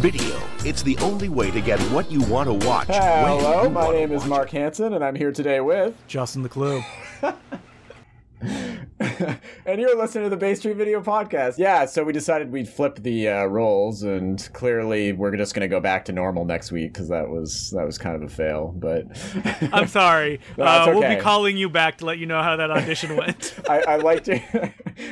Video. It's the only way to get what you want to watch. when Hello, you my wanna name is Mark Hanson, and I'm here today with. Justin Decloux. and you're listening to the Bay Street Video Podcast. Yeah, so we decided we'd flip the uh, roles, and clearly we're just going to go back to normal next week because that was that was kind of a fail. But I'm sorry. No, uh, it's We'll be calling you back to let you know how that audition went. I, I liked your,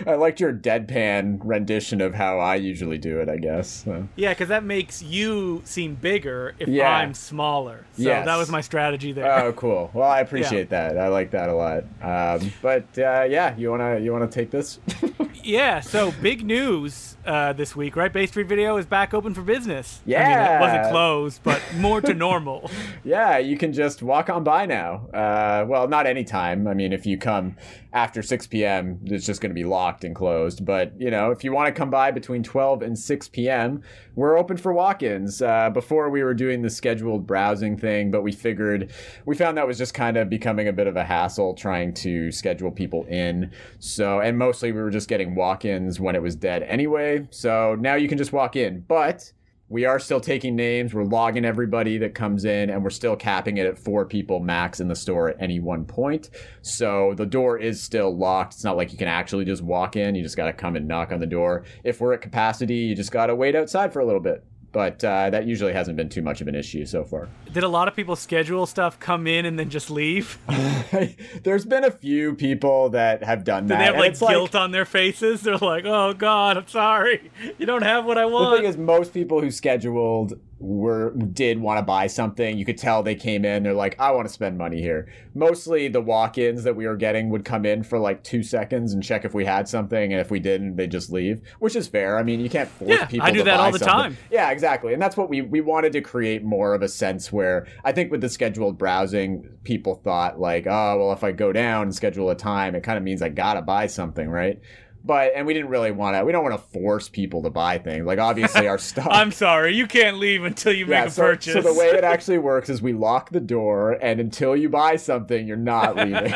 I liked your deadpan rendition of how I usually do it. I guess. So. yeah, because that makes you seem bigger if Yeah. I'm smaller. So Yes. that was my strategy there. Oh, cool. Well, I appreciate that. I like that a lot. Um, but uh, yeah, you you wanna take this? yeah, so big news uh, this week, right? Bay Street Video is back open for business. I mean, Yeah. it wasn't closed, but more to normal. Yeah, you can just walk on by now. Uh, well, not anytime. I mean, if you come after 6 p.m., it's just going to be locked and closed. But, you know, if you want to come by between 12 and 6 p.m., we're open for walk ins. Uh, before we were doing the scheduled browsing thing, but we figured, we found that was just kind of becoming a bit of a hassle trying to schedule people in. So, and mostly we were just getting walk ins when it was dead anyway. So now you can just walk in. But, we are still taking names. We're logging everybody that comes in, and we're still capping it at four people max in the store at any one point. So the door is still locked. It's not like you can actually just walk in. You just got to come and knock on the door. If we're at capacity, you just got to wait outside for a little bit. But uh, that usually hasn't been too much of an issue so far. Did a lot of people schedule stuff, come in, and then just leave? There's been a few people that have done Did that. they have like guilt on their faces? They're like, "Oh God, I'm sorry, you don't have what I want." The thing is, most people who scheduled were did want to buy something. You could tell they came in. They're like, I want to spend money here. Mostly the walk-ins that we were getting would come in for like two seconds and check if we had something, and if we didn't, they just leave, which is fair. I mean, you can't force people. Yeah, people. I do that all the something. time. Yeah, exactly, and that's what we we wanted to create more of a sense where I think with the scheduled browsing, people thought like, oh, well, if I go down and schedule a time, it kind of means I gotta buy something, right? But and we didn't really want to. We don't want to force people to buy things. Like obviously our stuff. I'm sorry, you can't leave until you make a so, purchase. so the way it actually works is we lock the door, and until you buy something, you're not leaving.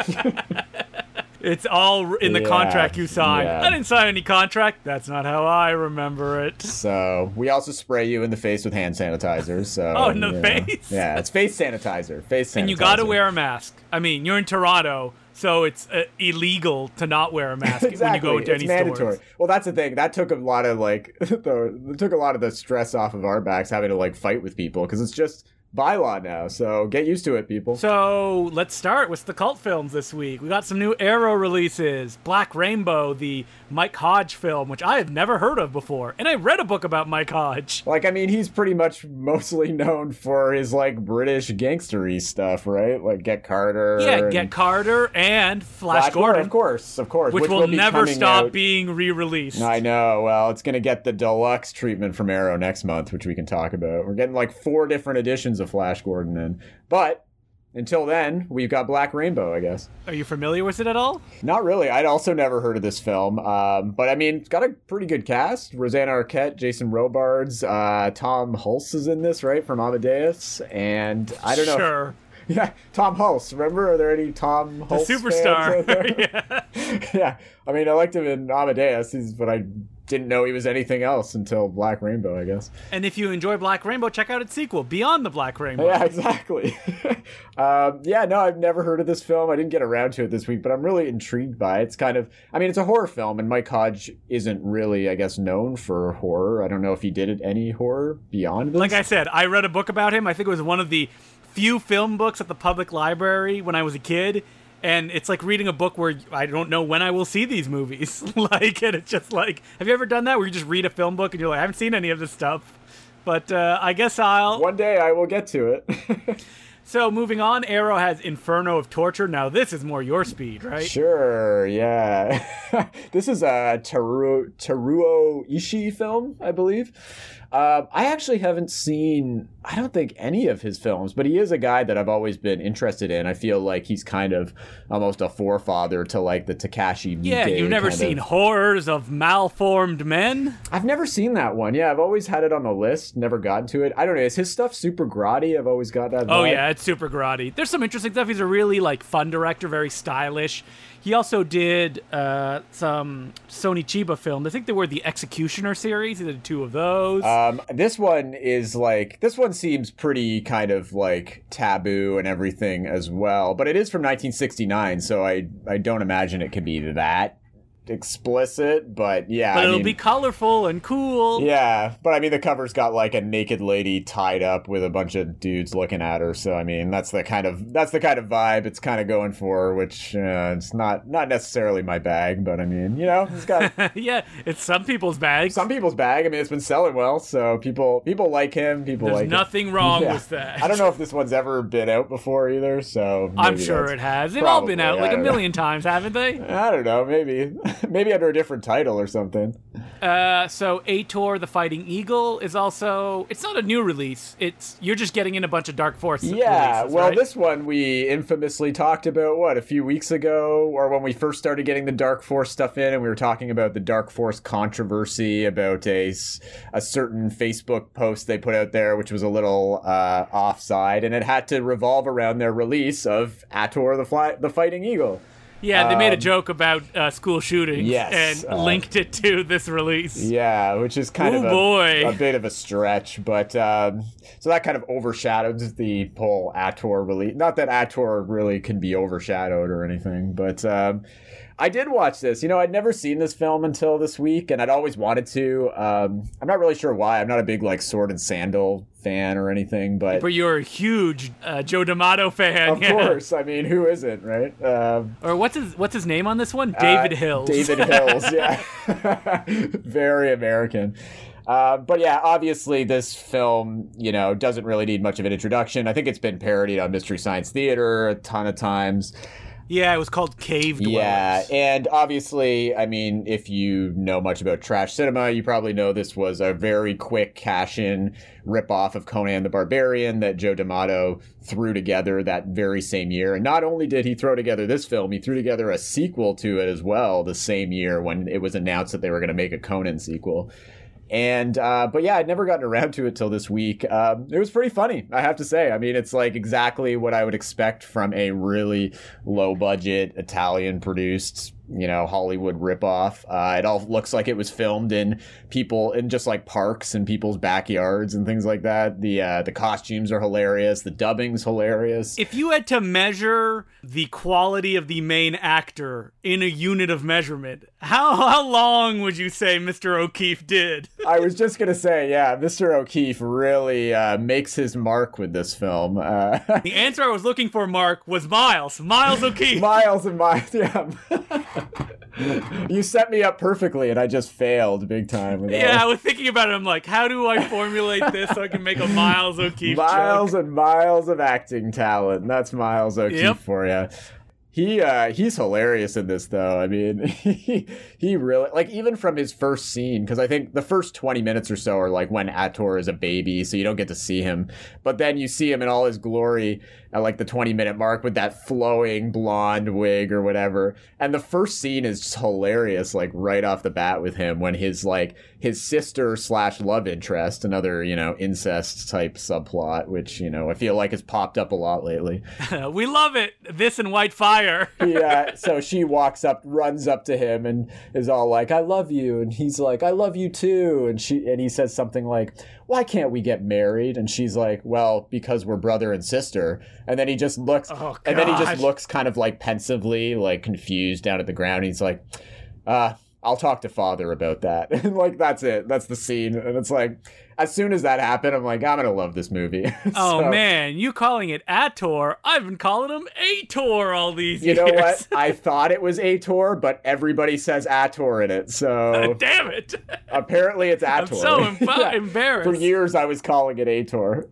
It's all in the Yeah, contract you signed. yeah. I didn't sign any contract. That's not how I remember it. so we also spray you in the face with hand sanitizer. So Oh, in the know. face? Yeah, it's face sanitizer. Face sanitizer. And you got to wear a mask. I mean, you're in Toronto, so it's uh, illegal to not wear a mask exactly. when you go into it's any mandatory. stores. Well, that's the thing. That took a lot of like the took a lot of the stress off of our backs having to like fight with people because it's just bylaw now. So get used to it, people. So let's start with the cult films this week. We got some new Arrow releases. Black Rainbow, the Mike Hodge film, which I have never heard of before, and I read a book about Mike Hodge. Like, I mean, he's pretty much mostly known for his like British gangstery stuff, right? Like Get Carter. Yeah, Get Carter and Flash, Flash Gordon, of course, of course, which, will, be never stop out- being re-released. I know. Well, it's gonna get the deluxe treatment from Arrow next month, which we can talk about. We're getting like four different editions of Flash Gordon in, but until then, we've got Black Rainbow, I guess. Are you familiar with it at all? Not really. I'd also never heard of this film. Um, but I mean, it's got a pretty good cast. Rosanna Arquette, Jason Robards, uh, Tom Hulce is in this, right, from Amadeus. And I don't know. Sure. Yeah, Tom Hulce. Remember, are there any Tom The Hulce fans superstar. yeah. yeah, I mean, I liked him in Amadeus, he's, but I didn't know he was anything else until Black Rainbow, I guess. And if you enjoy Black Rainbow, check out its sequel, Beyond the Black Rainbow. Yeah, exactly. um, yeah, no, I've never heard of this film. I didn't get around to it this week, but I'm really intrigued by it. It's kind of, I mean, it's a horror film, and Mike Hodge isn't really, I guess, known for horror. I don't know if he did any horror beyond this. Like I said, I read a book about him. I think it was one of the few film books at the public library when I was a kid. And it's like reading a book where I don't know when I will see these movies. like, and it's just like, have you ever done that where you just read a film book and you're like, I haven't seen any of this stuff? But uh, I guess I'll. One day I will get to it. So moving on, Arrow has Inferno of Torture. Now this is more your speed, right? Sure, yeah. this is a Teruo, Teruo Ishii film, I believe. Uh, I actually haven't seen, I don't think any of his films, but he is a guy that I've always been interested in. I feel like he's kind of almost a forefather to like the Takashi. Yeah, you've never seen of- horrors of malformed men. I've never seen that one. Yeah, I've always had it on the list, never gotten to it. I don't know. Is his stuff super grotty? I've always got that. Oh vibe. yeah, it's super grotty. There's some interesting stuff. He's a really like fun director, very stylish. He also did uh, some Sonny Chiba film. I think they were the Executioner series. He did two of those. Um, this one is like this one seems pretty kind of like taboo and everything as well, but it is from 1969, so I I don't imagine it could be that explicit, but yeah. but I it'll mean, be colorful and cool. Yeah, but I mean the cover's got like a naked lady tied up with a bunch of dudes looking at her. So I mean that's the kind of that's the kind of vibe it's kind of going for, which uh, it's not not necessarily my bag, but I mean you know it's got yeah, it's some people's bag. some people's bag. I mean it's been selling well, so people people like him. People There's like nothing wrong Yeah. with that. I don't know if this one's ever been out before either, so I'm sure it has. They've all been out like a know. million times, haven't they? I don't know, maybe maybe under a different title or something. Uh, so Ator, the Fighting Eagle, is also. It's not a new release. It's you're just getting in a bunch of Dark Force. Yeah, releases, well, right? this one we infamously talked about what a few weeks ago, or when we first started getting the Dark Force stuff in, and we were talking about the Dark Force controversy about a a certain Facebook post they put out there, which was a little uh, offside, and it had to revolve around their release of Ator the Fly- the Fighting Eagle. Yeah, they made a Um, joke about uh, school shootings yes, and uh, linked it to this release. Yeah, which is kind Ooh, of a, boy. a bit of a stretch, but um, so that kind of overshadows the whole Ator release. Not that Ator really can be overshadowed or anything, but um, I did watch this. You know, I'd never seen this film until this week, and I'd always wanted to. Um, I'm not really sure why. I'm not a big like sword and sandal fan or anything, but But you're a huge uh, Joe D'Amato fan. of yeah. course, I mean, who isn't, right? Um, Or what's his what's his name on this one? David Uh, Hills. David Hills, yeah. Very American. Uh, but yeah, obviously, this film, you know, doesn't really need much of an introduction. I think it's been parodied on Mystery Science Theater a ton of times. Yeah, it was called Cave Dwellers. Yeah, and obviously, I mean, if you know much about trash cinema, you probably know this was a very quick cash-in ripoff of Conan the Barbarian that Joe D'Amato threw together that very same year. And not only did he throw together this film, he threw together a sequel to it as well the same year when it was announced that they were going to make a Conan sequel. And uh, but yeah, I'd never gotten around to it till this week. Um, it was pretty funny, I have to say. I mean, it's like exactly what I would expect from a really low budget Italian produced, you know, Hollywood ripoff. Uh, it all looks like it was filmed in people in just like parks and people's backyards and things like that. The uh, the costumes are hilarious. The dubbing's hilarious. If you had to measure the quality of the main actor in a unit of measurement, how how long would you say Mr. O'Keeffe did? I was just gonna say, yeah, Mr. O'Keeffe really uh, makes his mark with this film. Uh, The answer I was looking for, Mark, was Miles. Miles O'Keeffe. miles and miles. Yeah. you set me up perfectly, and I just failed big time. With yeah, I was thinking about it. I'm like, how do I formulate this so I can make a Miles O'Keeffe miles joke? and miles of acting talent. That's Miles O'Keeffe Yep. for you. He uh, he's hilarious in this though. I mean, he he really like even from his first scene because I think the first twenty minutes or so are like when Ator is a baby, so you don't get to see him. But then you see him in all his glory at like the twenty minute mark with that flowing blonde wig or whatever. And the first scene is just hilarious, like right off the bat with him when his like his sister slash love interest, another you know incest type subplot, which you know I feel like has popped up a lot lately. we love it. This and White Fire. yeah, so she walks up, runs up to him, and is all like, "I love you," and he's like, "I love you too," and she and he says something like, "Why can't we get married?" And she's like, "Well, because we're brother and sister." And then he just looks, Oh, and then he just looks kind of like pensively, like confused down at the ground. He's like, "Uh." I'll talk to father about that. And like that's it. That's the scene. And it's like as soon as that happened, I'm like, I'm gonna love this movie. Oh man, you calling it Ator? I've been calling him Ator all these You years. You know what? I thought it was Ator, but everybody says Ator in it. So Damn it! apparently it's Ator. I'm so Yeah. embarrassed. For years, I was calling it Ator.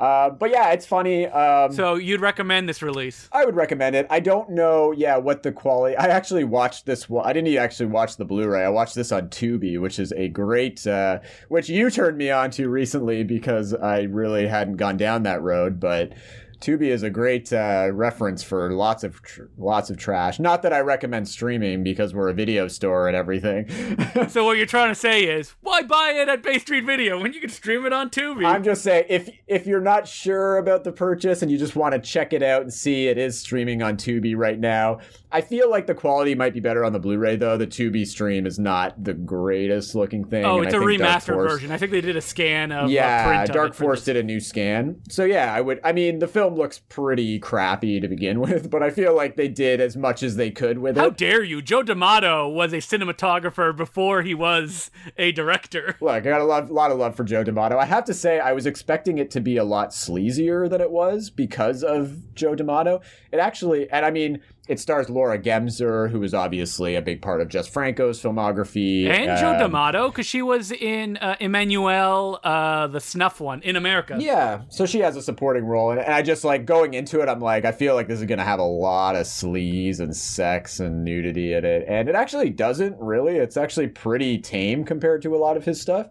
Uh, but yeah, it's funny. Um, So you'd recommend this release? I would recommend it. I don't know, yeah, what the quality. I actually watched this. one- I didn't actually watch the Blu-ray. I watched this on Tubi, which is a great, uh, which you turned me on to recently because I really hadn't gone down that road. But Tubi is a great uh, reference for lots of tr- lots of trash. Not that I recommend streaming because we're a video store and everything. so what you're trying to say is, why buy it at Bay Street Video when you can stream it on Tubi? I'm just saying, if if you're not sure about the purchase and you just want to check it out and see it is streaming on Tubi right now, I feel like the quality might be better on the Blu-ray though. The Tubi stream is not the greatest looking thing. oh, and it's I a remastered version. I think they did a scan of uh, Yeah, print of Dark it Force did a new scan. So yeah, I would. I mean, the film looks pretty crappy to begin with, but I feel like they did as much as they could with How it. How dare you? Joe D'Amato was a cinematographer before he was a director. Look, I got a lot, lot of love for Joe D'Amato. I have to say, I was expecting it to be a lot sleazier than it was because of Joe D'Amato. It actually, and I mean, it stars Laura Gemser, who is obviously a big part of Jess Franco's filmography. And Joe Um, D'Amato, because she was in uh, Emmanuel, uh, the snuff one, in America. Yeah, so she has a supporting role, and, and I just like going into it. I'm like, I feel like this is gonna have a lot of sleaze and sex and nudity in it, and it actually doesn't really. It's actually pretty tame compared to a lot of his stuff.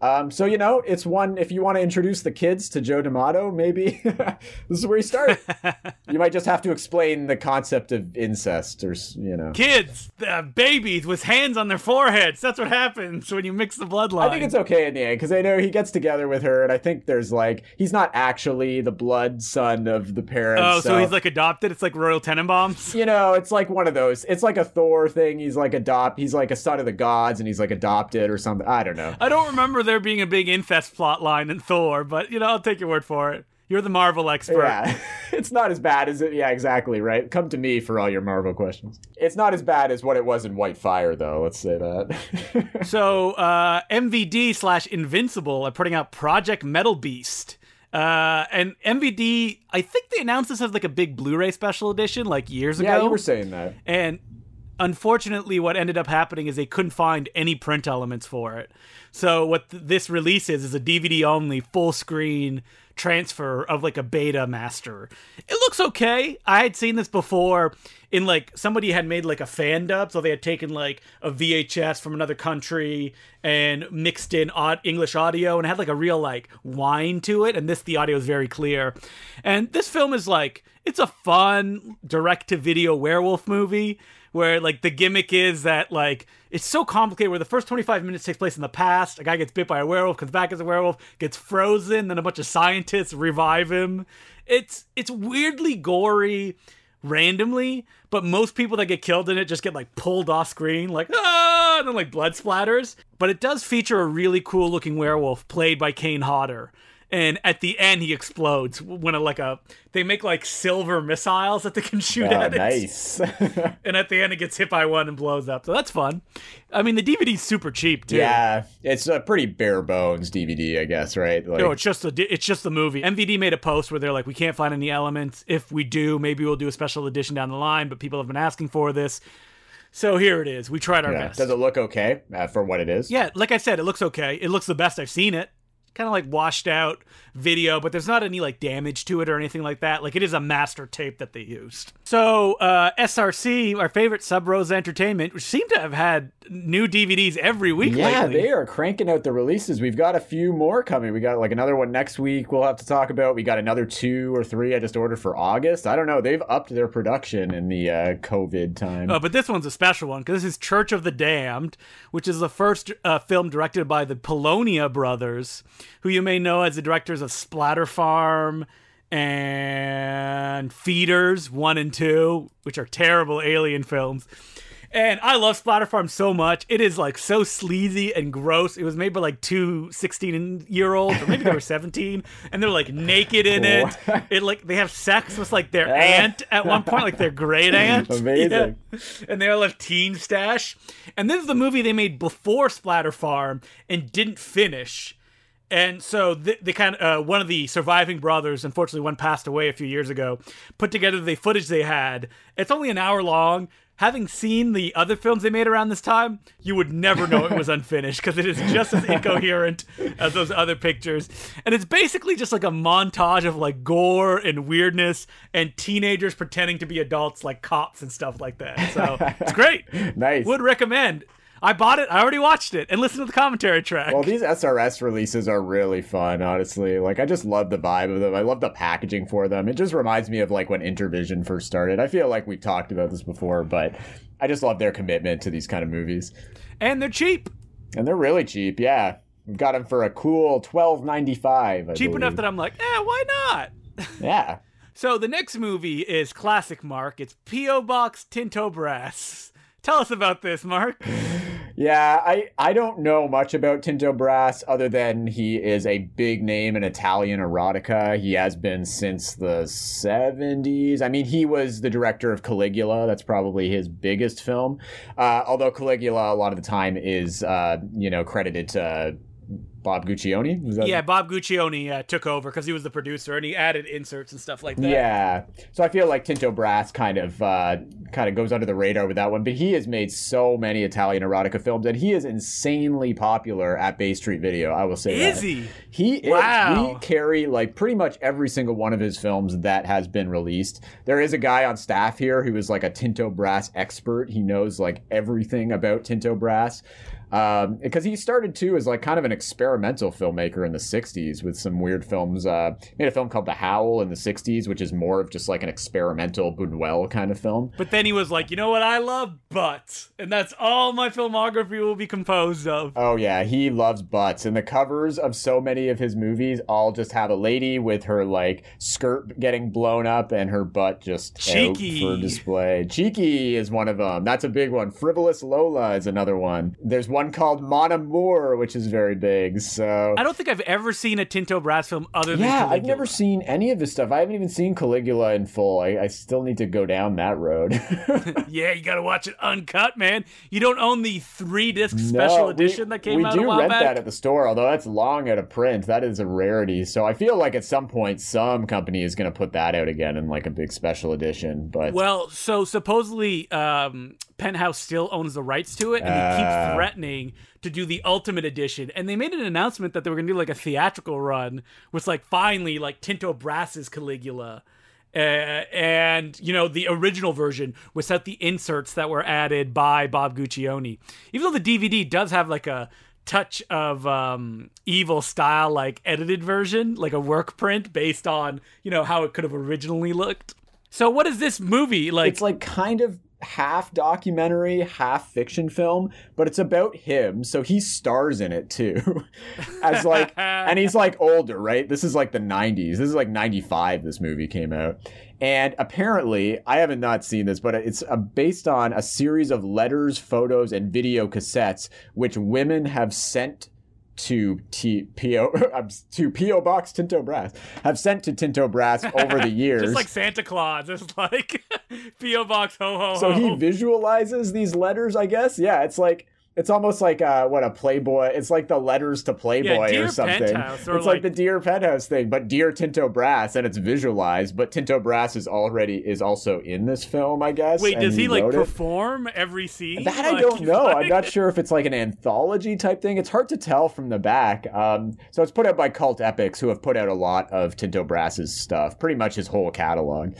Um, so you know, it's one if you want to introduce the kids to Joe D'Amato, maybe this is where you start. you might just have to explain the concept of incest, or you know. Kids, uh, babies with hands on their foreheads. That's what happens when you mix the bloodline. I think it's okay in the end because I know he gets together with her, and I think there's like he's not actually the blood son of the parents. Oh, so he's like adopted. It's like Royal Tenenbaums. you know, it's like one of those. It's like a Thor thing. He's like adopt. He's like a son of the gods, and he's like adopted or something. I don't know. I don't remember there being a big incest plot line in Thor, but you know, I'll take your word for it. You're the Marvel expert. Yeah, it's not as bad as it. Yeah, exactly. Right. Come to me for all your Marvel questions. It's not as bad as what it was in White Fire, though. Let's say that. So, uh, MVD slash Invincible are putting out Project Metal Beast. Uh, and MVD, I think they announced this as like a big Blu-ray special edition like years yeah, ago. you were saying that. And unfortunately, what ended up happening is they couldn't find any print elements for it. So what th- this release is is a DVD only full screen transfer of like a beta master. It looks okay. I had seen this before in like somebody had made like a fan dub, so they had taken like a VHS from another country and mixed in odd English audio and had like a real like whine to it. And this the audio is very clear. And this film is like it's a fun direct to video werewolf movie where like the gimmick is that like it's so complicated where the first 25 minutes takes place in the past a guy gets bit by a werewolf comes back as a werewolf gets frozen then a bunch of scientists revive him. It's it's weirdly gory randomly but most people that get killed in it just get like pulled off screen like ah and then like blood splatters. But it does feature a really cool looking werewolf played by Kane Hodder and at the end he explodes when a, like a they make like silver missiles that they can shoot Oh, at it nice. and at the end it gets hit by one and blows up. So that's fun. I mean, the DVD's super cheap too. yeah, it's a pretty bare bones DVD, I guess. Right? Like, No, it's just the it's just the movie. MVD made a post where they're like, we can't find any elements. If we do, maybe we'll do a special edition down the line. But people have been asking for this, so here it is. We tried our yeah. best. Does it look okay uh, for what it is? yeah, like I said, it looks okay. It looks the best I've seen it. Kind of like washed out video, but there's not any like damage to it or anything like that. Like it is a master tape that they used. So uh, SRS, our favorite Sub Rosa Entertainment, which seem to have had new DVDs every week Yeah, lately. they are cranking out the releases. We've got a few more coming. We got like another one next week we'll have to talk about. We got another two or three I just ordered for August. I don't know. They've upped their production in the uh, COVID time. Uh, but this one's a special one because this is Church of the Damned, which is the first uh, film directed by the Polonia brothers, who you may know as the directors of Splatter Farm and Feeders 1 and 2, which are terrible alien films. And I love Splatter Farm so much. It is like so sleazy and gross. It was made by like two 16 year olds, or maybe they were 17, and they're like naked in it. It like they have sex with like their aunt at one point, like their great aunt. Amazing. Yeah. And they all have teen stash. And this is the movie they made before Splatter Farm and didn't finish. And so they, they kind of uh, one of the surviving brothers, unfortunately, one passed away a few years ago. Put together the footage they had. It's only an hour long. Having seen the other films they made around this time, you would never know it was unfinished because it is just as incoherent as those other pictures. And it's basically just like a montage of like gore and weirdness and teenagers pretending to be adults, like cops and stuff like that. So it's great. nice. Would recommend. I bought it. I already watched it and listened to the commentary track. Well, these SRS releases are really fun, honestly. Like, I just love the vibe of them. I love the packaging for them. It just reminds me of like when Intervision first started. I feel like we've talked about this before, but I just love their commitment to these kind of movies. and they're cheap. And they're really cheap, yeah. We've got them for a cool twelve ninety five. Cheap enough that I'm like, eh, why not? yeah. So the next movie is classic Mark. It's P.O. Box Tinto Brass. Tell us about this, Mark. Yeah, I, I don't know much about Tinto Brass other than he is a big name in Italian erotica. He has been since the 70s. I mean, he was the director of Caligula. That's probably his biggest film. Uh, although Caligula, a lot of the time, is, uh, you know, credited to Bob Guccione. Yeah, Bob Guccione uh, took over because he was the producer and he added inserts and stuff like that. Yeah. So I feel like Tinto Brass kind of uh, kind of goes under the radar with that one, but he has made so many Italian erotica films and he is insanely popular at Bay Street Video. I will say Is that. he? He is. Wow. We carry like pretty much every single one of his films that has been released. There is a guy on staff here who is like a Tinto Brass expert. He knows like everything about Tinto Brass. Um, because he started too as like kind of an experimental filmmaker in the 60s with some weird films. Uh, made a film called The Howl in the 60s, which is more of just like an experimental Buñuel kind of film. But then he was like, you know what I love? Butts. And that's all my filmography will be composed of. Oh yeah, he loves butts, and the covers of so many of his movies all just have a lady with her like skirt getting blown up and her butt just Cheeky. out for display. Cheeky is one of them. That's a big one. Frivolous Lola is another one. There's one called Mon Amour, which is very big. So I don't think I've ever seen a Tinto Brass film other than yeah, I've never seen any of his stuff. I haven't even seen Caligula in full. I, I still need to go down that road. Yeah, you gotta watch it uncut, man. You don't own the three disc special No, we- edition that came we out We do rent back. that at the store, although that's long out of print. That is a rarity. So I feel like at some point some company is going to put that out again in like a big special edition. But Well, so supposedly um, Penthouse still owns the rights to it, and they Ah. keep threatening to do the Ultimate Edition. And they made an announcement that they were going to do like a theatrical run with like finally like Tinto Brass's Caligula. Uh, and you know the original version without the inserts that were added by Bob Guccione. Even though the DVD does have like a touch of um, evil style, like edited version, like a work print based on you know how it could have originally looked. So what is this movie like? it's like kind of half documentary, half fiction film, but it's about him, so he stars in it too. As like and he's like older, right? This is like the 90s. This is like 95 this movie came out. And apparently, I haven't not seen this, but it's uh, based on a series of letters, photos, and video cassettes which women have sent to T- PO to PO Box Tinto Brass have sent to Tinto Brass over the years. Just like Santa Claus, it's like PO Box ho ho ho. So he visualizes these letters, I guess. Yeah, it's like it's almost like uh, what a Playboy. It's like the letters to Playboy Dear or something. Penthouse, or it's like, like- the Dear Penthouse thing, but Dear Tinto Brass, and it's visualized. But Tinto Brass is already is also in this film, I guess. Wait, does he, like wrote it. perform every scene? That I don't know. like- I'm not sure if it's like an anthology type thing. It's hard to tell from the back. Um, so it's put out by Cult Epics, who have put out a lot of Tinto Brass's stuff, pretty much his whole catalog.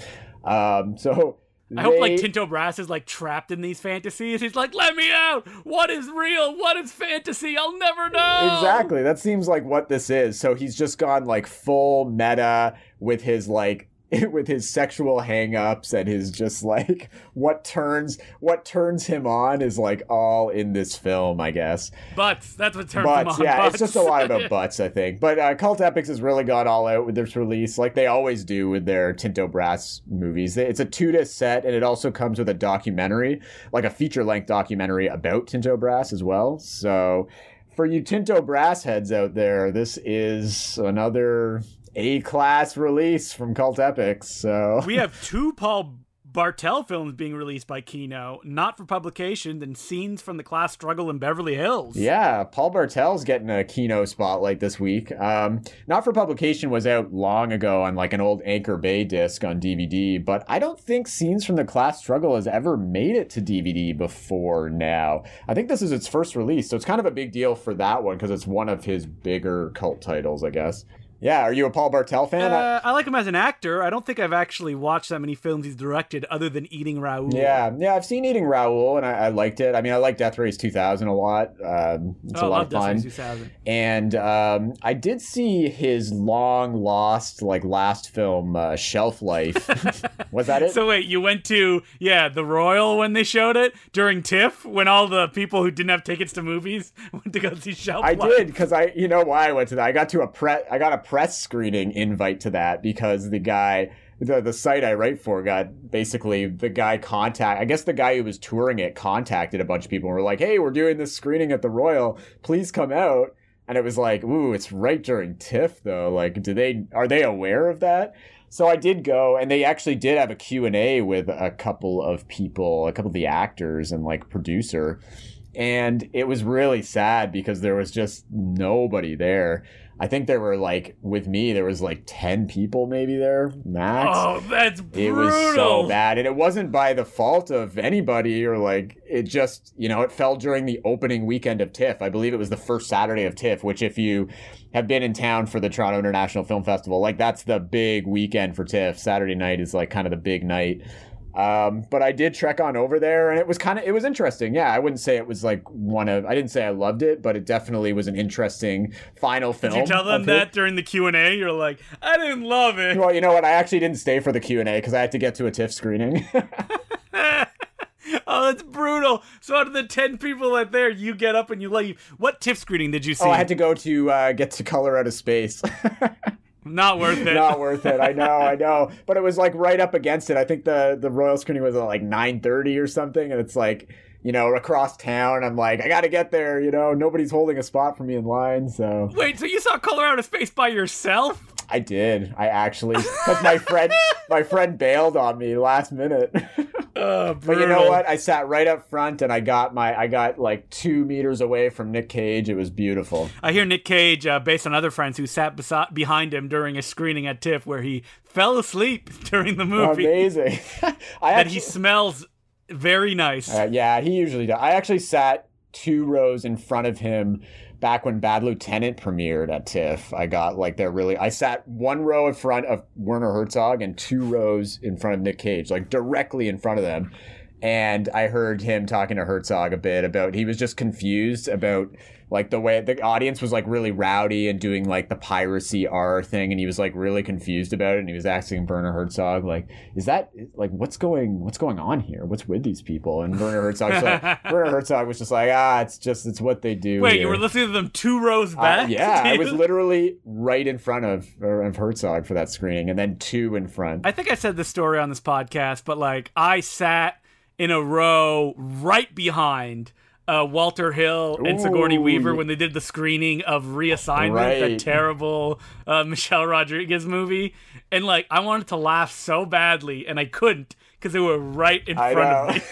Um, so I hope like Tinto Brass is like trapped in these fantasies. He's like, let me out. What is real? What is fantasy? I'll never know. Exactly. That seems like what this is. So he's just gone like full meta with his like with his sexual hang-ups and his just like what turns what turns him on is like all in this film, I guess. Butts. That's what turns him Butts, on. yeah, butts. it's just a lot about butts, I think. But uh, Cult Epics has really gone all out with this release, like they always do with their Tinto Brass movies. It's a two disc set, and it also comes with a documentary, like a feature length documentary about Tinto Brass as well. So, for you Tinto Brass heads out there, this is another A class release from Cult Epics. So we have two Paul Bartel films being released by Kino, not for publication, than Scenes from the Class Struggle in Beverly Hills. Yeah, Paul Bartel's getting a Kino spotlight this week. Um, Not for Publication was out long ago on like an old Anchor Bay disc on DVD, but I don't think Scenes from the Class Struggle has ever made it to DVD before now. I think this is its first release, so it's kind of a big deal for that one because it's one of his bigger cult titles, I guess. Yeah, are you a Paul Bartel fan? Uh, I like him as an actor. I don't think I've actually watched that many films he's directed other than Eating Raoul. yeah, yeah, I've seen Eating Raoul, and I, I liked it. I mean, I like Death Race 2000 a lot. Um, it's Oh, a lot of Death fun. Race 2000. And um, I did see his long lost, like last film, uh, Shelf Life. Was that it? So wait, you went to yeah the Royal when they showed it during TIFF when all the people who didn't have tickets to movies went to go see Shelf I Life? I did because I, you know, why I went to that. I got to a pre, I got a press screening invite to that because the guy, the the site I write for, got basically the guy contact. I guess the guy who was touring it contacted a bunch of people and were like, "Hey, we're doing this screening at the Royal. Please come out." And it was like, "Ooh, it's right during TIFF though. Like, do they are they aware of that?" So I did go, and they actually did have a Q and A with a couple of people, a couple of the actors and like producer and it was really sad because there was just nobody there. I think there were like with me there was like 10 people maybe there max. Oh, that's it was so bad and it wasn't by the fault of anybody or like it just, you know, it fell during the opening weekend of TIFF. I believe it was the first Saturday of TIFF, which if you have been in town for the Toronto International Film Festival, like that's the big weekend for TIFF. Saturday night is like kind of the big night. Um, but I did trek on over there, and it was kind of it was interesting. Yeah, I wouldn't say it was like one of I didn't say I loved it, but it definitely was an interesting final film. Did you tell them that it. during the Q and A? You're like, I didn't love it. Well, you know what? I actually didn't stay for the Q and A because I had to get to a TIFF screening. oh, that's brutal. So out of the ten people that there, you get up and you leave. What TIFF screening did you see? oh, I had to go to uh, get to Color Out of Space. Not worth it. Not worth it. I know, I know. But it was like right up against it. I think the the royal screening was at like nine thirty or something, and it's like you know across town. I'm like, I got to get there. You know, nobody's holding a spot for me in line, so Wait, so you saw Color Out of Space by yourself? I did. I actually because my friend my friend bailed on me last minute. Uh, But you know what? I sat right up front and I got my I got like two meters away from Nick Cage. It was beautiful. I hear Nick Cage, uh, based on other friends who sat besi- behind him during a screening at TIFF, where he fell asleep during the movie. Amazing. I And actually, he smells very nice. Uh, yeah, he usually does. I actually sat two rows in front of him back when Bad Lieutenant premiered at TIFF. I got like they're really. I sat one row in front of Werner Herzog and two rows in front of Nick Cage, like directly in front of them. And I heard him talking to Herzog a bit about he was just confused about like the way the audience was like really rowdy and doing like the piracy R thing, and he was like really confused about it. And he was asking Werner Herzog like, "Is that like what's going what's going on here? What's with these people?" And Werner Herzog like, Werner Herzog was just like, "Ah, it's just it's what they do." Wait, here." you were listening to them two rows Uh, back? yeah, I was literally right in front of of Herzog for that screening, and then two in front. I think I said this story on this podcast, but like I sat in a row right behind uh, Walter Hill and Sigourney Ooh, Weaver when they did the screening of Reassignment, that Right. terrible uh, Michelle Rodriguez movie, and like I wanted to laugh so badly and I couldn't because they were right in I front know. of me.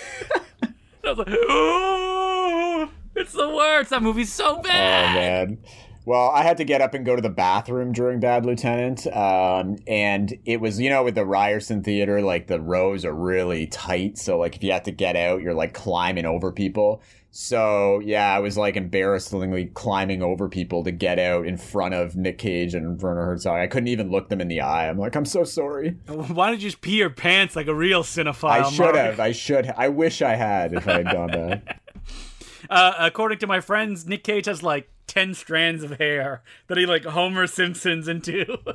I was like, "Ooh, it's the worst. That movie's so Oh bad." man. Well, I had to get up and go to the bathroom during Bad Lieutenant, um, and it was you know with the Ryerson Theater, like the rows are really tight, so like if you have to get out, you're like climbing over people. So yeah, I was like embarrassingly climbing over people to get out in front of Nick Cage and Werner Herzog. I couldn't even look them in the eye. I'm like, I'm so sorry. Why don't you just pee your pants like a real cinephile? I should Mark? have. I should. I wish I had if I had gone back. Uh, according to my friends, Nick Cage has like ten strands of hair that he like Homer Simpsons into.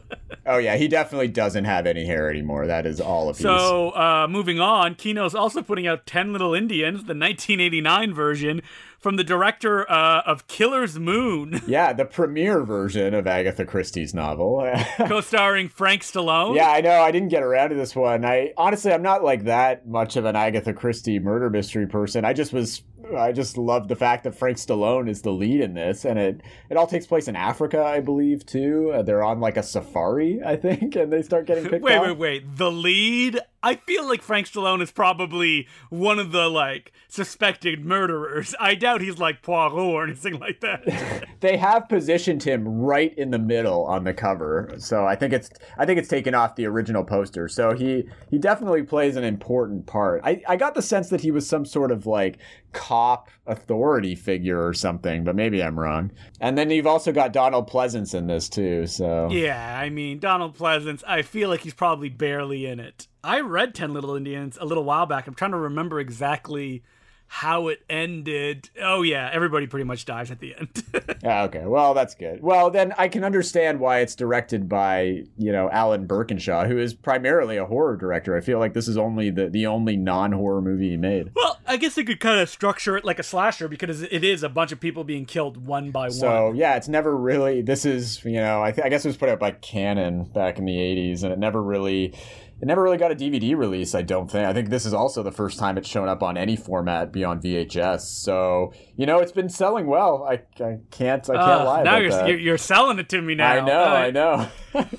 Oh yeah, he definitely doesn't have any hair anymore. That is all of his. so, uh, moving on, Kino's also putting out Ten Little Indians, the 1989 version from the director uh, of Killer's Moon, Yeah, the premiere version of Agatha Christie's novel. co-starring Frank Stallone. yeah, I know. I didn't get around to this one. I honestly, I'm not like that much of an Agatha Christie murder mystery person. I just was, I just love the fact that Frank Stallone is the lead in this, and it it all takes place in Africa, I believe, too. Uh, they're on like a safari, I think, and they start getting picked Wait, off. wait, wait. The lead? I feel like Frank Stallone is probably one of the like suspected murderers. I doubt he's like Poirot or anything like that. They have positioned him right in the middle on the cover, so I think it's I think it's taken off the original poster. So he he definitely plays an important part. I I got the sense that he was some sort of like cop authority figure or something, but maybe I'm wrong. And then you've also got Donald Pleasence in this too. So Yeah, I mean Donald Pleasence. I feel like he's probably barely in it. I read Ten Little Indians a little while back. I'm trying to remember exactly how it ended. Oh yeah, everybody pretty much dies at the end. Yeah, okay. Well, that's good. Well, then I can understand why it's directed by, you know, Alan Birkinshaw, who is primarily a horror director. I feel like this is only the, the only non horror movie he made. well, I guess they could kind of structure it like a slasher because it is a bunch of people being killed one by So one. So yeah, it's never really. This is you know I, th- I guess it was put out by Cannon back in the '80s, and it never really, it never really got a DVD release. I don't think. I think this is also the first time it's shown up on any format beyond VHS. So you know it's been selling well. I, I can't I can't Ugh, lie now about you're, that. you're you're selling it to me now. I know, Uh, I know.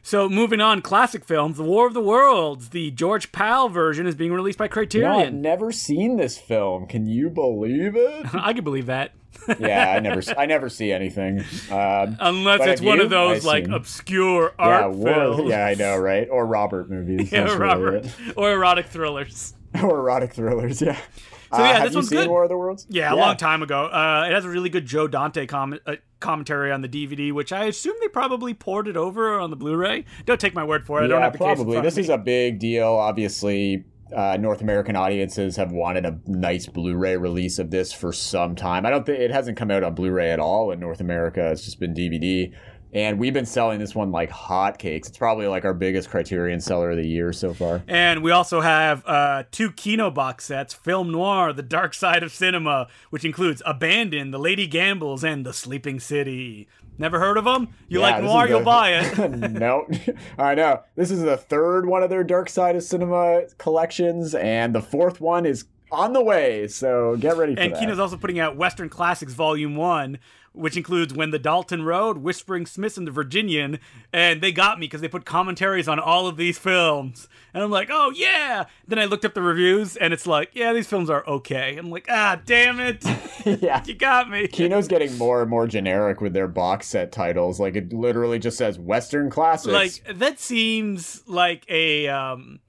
So moving on, classic films, The War of the Worlds. The George Pal version is being released by No, I've Criterion. never seen this film. Can you believe it? I can believe that. Yeah, I never, I never see anything. Um, Unless it's one you? of those I like assume. obscure art war, films. yeah, I know, right? Or Robert movies. Yeah, really Robert. it. Or erotic thrillers. or erotic thrillers. Yeah. So, yeah, have this one's good. War of the Worlds? Yeah, a long time ago. Uh, it has a really good Joe Dante com- uh, commentary on the DVD, which I assume they probably ported over on the Blu-ray. Don't take my word for it. I don't have probably. This is a big deal. Obviously, uh, North American audiences have wanted a nice Blu-ray release of this for some time. I don't think it hasn't come out on Blu-ray at all in North America. It's just been DVD. And we've been selling this one like hotcakes. It's probably like our biggest Criterion seller of the year so far. And we also have uh, two Kino box sets: Film Noir, The Dark Side of Cinema, which includes Abandon, The Lady Gambles, and The Sleeping City. Never heard of them? You Yeah, like noir, is you'll buy it. no, I know. This is the third one of their Dark Side of Cinema collections, and the fourth one is on the way. So get ready for And that. Kino's also putting out Western Classics Volume 1, which includes When the Daltons Rode, Whispering Smiths, and The Virginian. And they got me because they put commentaries on all of these films. And I'm like, oh, yeah. Then I looked up the reviews, and it's like, yeah, these films are okay. I'm like, ah, damn it. yeah. you got me. Kino's getting more and more generic with their box set titles. Like it literally just says Western classics. Like, that seems like a. um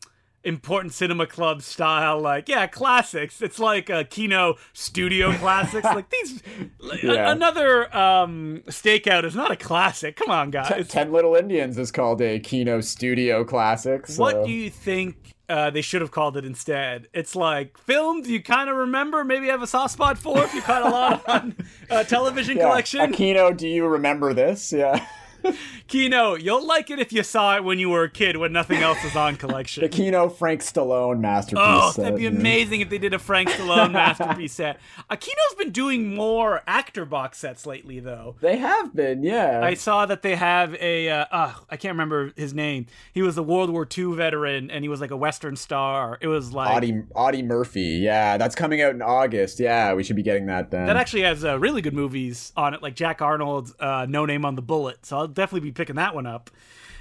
important cinema club style like yeah classics it's like a kino studio classics like these like, a- another um stakeout is not a classic come on guys Ten Little Indians is called a Kino Studio classic. So. what do you think uh, they should have called it instead it's like films you kind of remember maybe have a soft spot for if you caught a lot on uh, television Yeah, collection A Kino, do you remember this? Yeah. kino you'll like it if you saw it when you were a kid when nothing else was on collection The Kino Frank Stallone masterpiece. Oh, set, that'd be amazing if they did a Frank Stallone masterpiece set. Akino's been doing more actor box sets lately, though. They have been, yeah. I saw that they have a, uh, uh, I can't remember his name. He was a World War II veteran, and he was like a Western star. It was like Audie, Audie Murphy. Yeah, that's coming out in August. Yeah, we should be getting that then. that actually has uh, really good movies on it, like Jack Arnold's uh, No Name on the Bullet. So I'll definitely be picking that one up.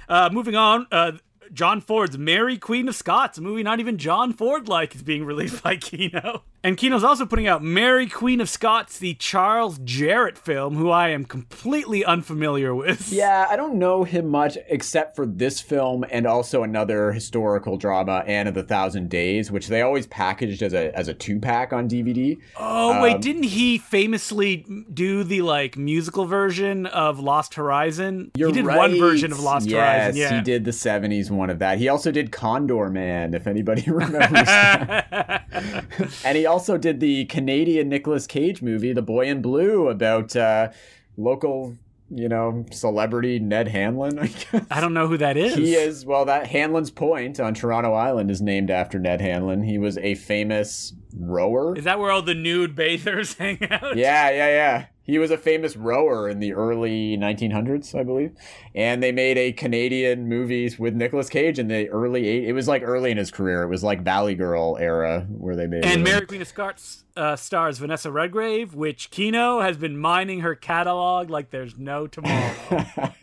Uh, moving on, uh, John Ford's Mary Queen of Scots, a movie not even John Ford like, is being released by Kino. And Kino's also putting out Mary Queen of Scots, the Charles Jarrott film, who I am completely unfamiliar with. Yeah, I don't know him much except for this film and also another historical drama, Anne of the Thousand Days, which they always packaged as a as a two pack on DVD. Oh wait, Um, didn't he famously do the like musical version of Lost Horizon? You're he did right. one version of Lost yes, Horizon. Yeah, he did the '70s one of that. He also did Condorman, if anybody remembers. that. and he also did the Canadian Nicolas Cage movie, The Boy in Blue, about uh, local, you know, celebrity Ned Hanlon. I guess. I don't know who that is. He is well. That Hanlon's Point on Toronto Island is named after Ned Hanlon. He was a famous rower. Is that where all the nude bathers hang out? Yeah, yeah, yeah. He was a famous rower in the early 1900s, I believe. And they made a Canadian movie with Nicolas Cage in the early eight. It was like early in his career. It was like Valley Girl era where they made. And it. Mary Queen of Scots uh, stars Vanessa Redgrave, which Kino has been mining her catalog like there's no tomorrow.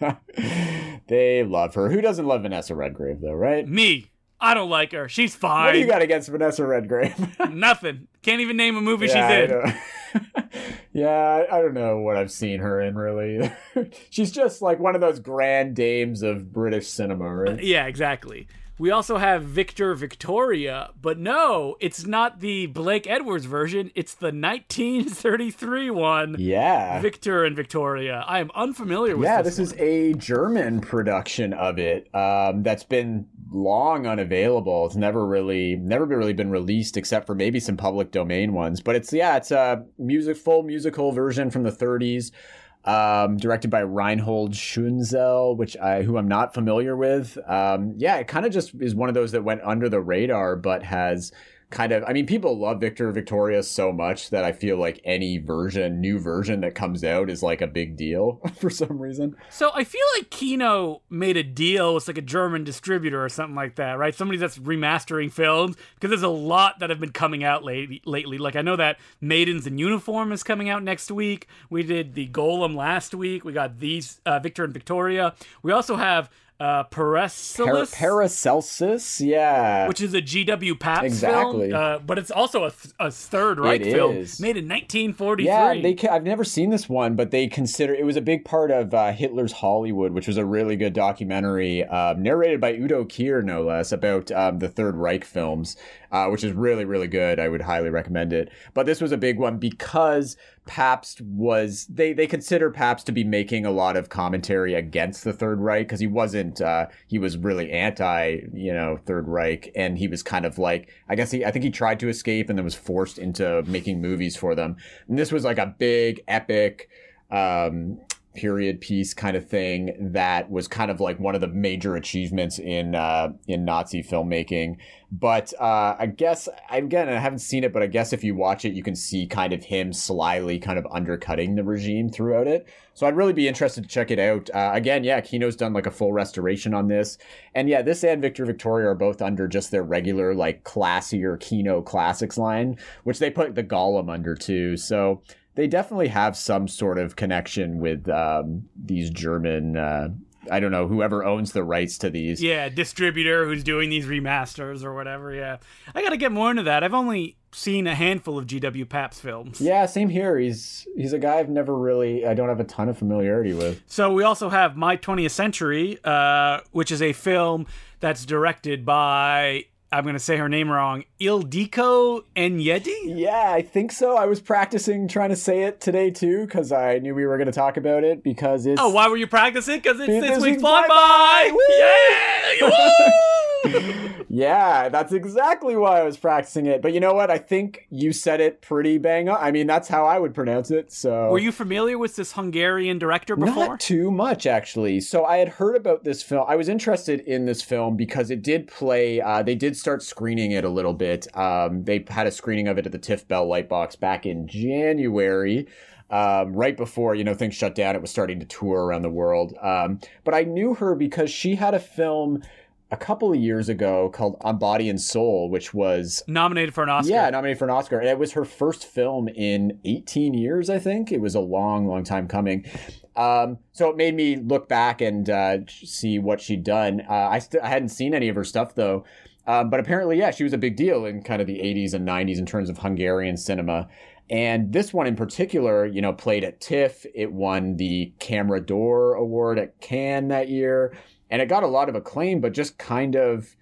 they love her. Who doesn't love Vanessa Redgrave though, right? Me, I don't like her. She's fine. What do you got against Vanessa Redgrave? Nothing. Can't even name a movie yeah, she's in. don't- yeah, I- I don't know what I've seen her in really. She's just like one of those grand dames of British cinema, right? Yeah, exactly. We also have Victor Victoria, but no, it's not the Blake Edwards version. It's the 1933 one. Yeah. Victor and Victoria. I am unfamiliar with yeah, this. this is a German production of it um, that's been long unavailable. It's never really, never been really been released except for maybe some public domain ones. But it's yeah, it's a music full musical version from the 30s. Um, directed by Reinhold Schünzel, which I who I'm not familiar with. Um, yeah, it kind of just is one of those that went under the radar, but has kind of I mean people love Victor and Victoria so much that I feel like any version new version that comes out is like a big deal for some reason. So I feel like Kino made a deal with like a German distributor or something like that, right? Somebody that's remastering films because there's a lot that have been coming out lately. Lately, like I know that Maidens in Uniform is coming out next week. We did the Golem last week. We got these uh, Victor and Victoria. We also have uh, Paracelsus, Par- Paracelsus, yeah. which is a G.W. Pabst Exactly. film, uh, but it's also a, th- a Third Reich It film is. made in 1943. Yeah, they. I've never seen this one, but they consider it was a big part of uh, Hitler's Hollywood, which was a really good documentary um, narrated by Udo Kier, no less, about um, the Third Reich films, uh, which is really, really good. I would highly recommend it. But this was a big one because Pabst was they they consider Pabst to be making a lot of commentary against the Third Reich because he wasn't uh, he was really anti you know Third Reich and he was kind of like I guess he I think he tried to escape and then was forced into making movies for them. And this was like a big epic um, period piece kind of thing that was kind of like one of the major achievements in uh, in Nazi filmmaking. But uh, I guess again, I haven't seen it, but I guess if you watch it, you can see kind of him slyly kind of undercutting the regime throughout it. So I'd really be interested to check it out. Uh, again, yeah, Kino's done like a full restoration on this, and yeah, this and Victor Victoria are both under just their regular like classier Kino classics line, which they put the Golem under too. So they definitely have some sort of connection with um, these German. Uh, I don't know whoever owns the rights to these. Yeah, distributor who's doing these remasters or whatever. Yeah, I got to get more into that. I've only seen a handful of GW Pabst films. Yeah, same here. He's he's a guy I've never really I don't have a ton of familiarity with. So we also have My 20th Century, uh, which is a film that's directed by I'm going to say her name wrong, Ildiko Enyedi. Yeah, I think so. I was practicing trying to say it today too because I knew we were going to talk about it because it's Oh, why were you practicing? Because it's This week's Fly Fly By. By. Yeah! Yeah, that's exactly why I was practicing it. But you know what? I think you said it pretty bang on. I mean, that's how I would pronounce it. So Were you familiar with this Hungarian director before? Not too much, actually. So I had heard about this film. I was interested in this film because it did play. Uh, they did start screening it a little bit. Um, they had a screening of it at the TIFF Bell Lightbox back in January. Um, right before you know things shut down, it was starting to tour around the world. Um, but I knew her because she had a film a couple of years ago called On Body and Soul, which was Nominated for an Oscar. yeah, nominated for an Oscar. And it was her first film in 18 years, I think. It was a long, long time coming. Um, so it made me look back and uh, see what she'd done. Uh, I, st- I hadn't seen any of her stuff, though. Um, but apparently, yeah, she was a big deal in kind of the 80s and 90s in terms of Hungarian cinema. And this one in particular, you know, played at TIFF. It won the Camera d'Or Award at Cannes that year. And it got a lot of acclaim, but just kind of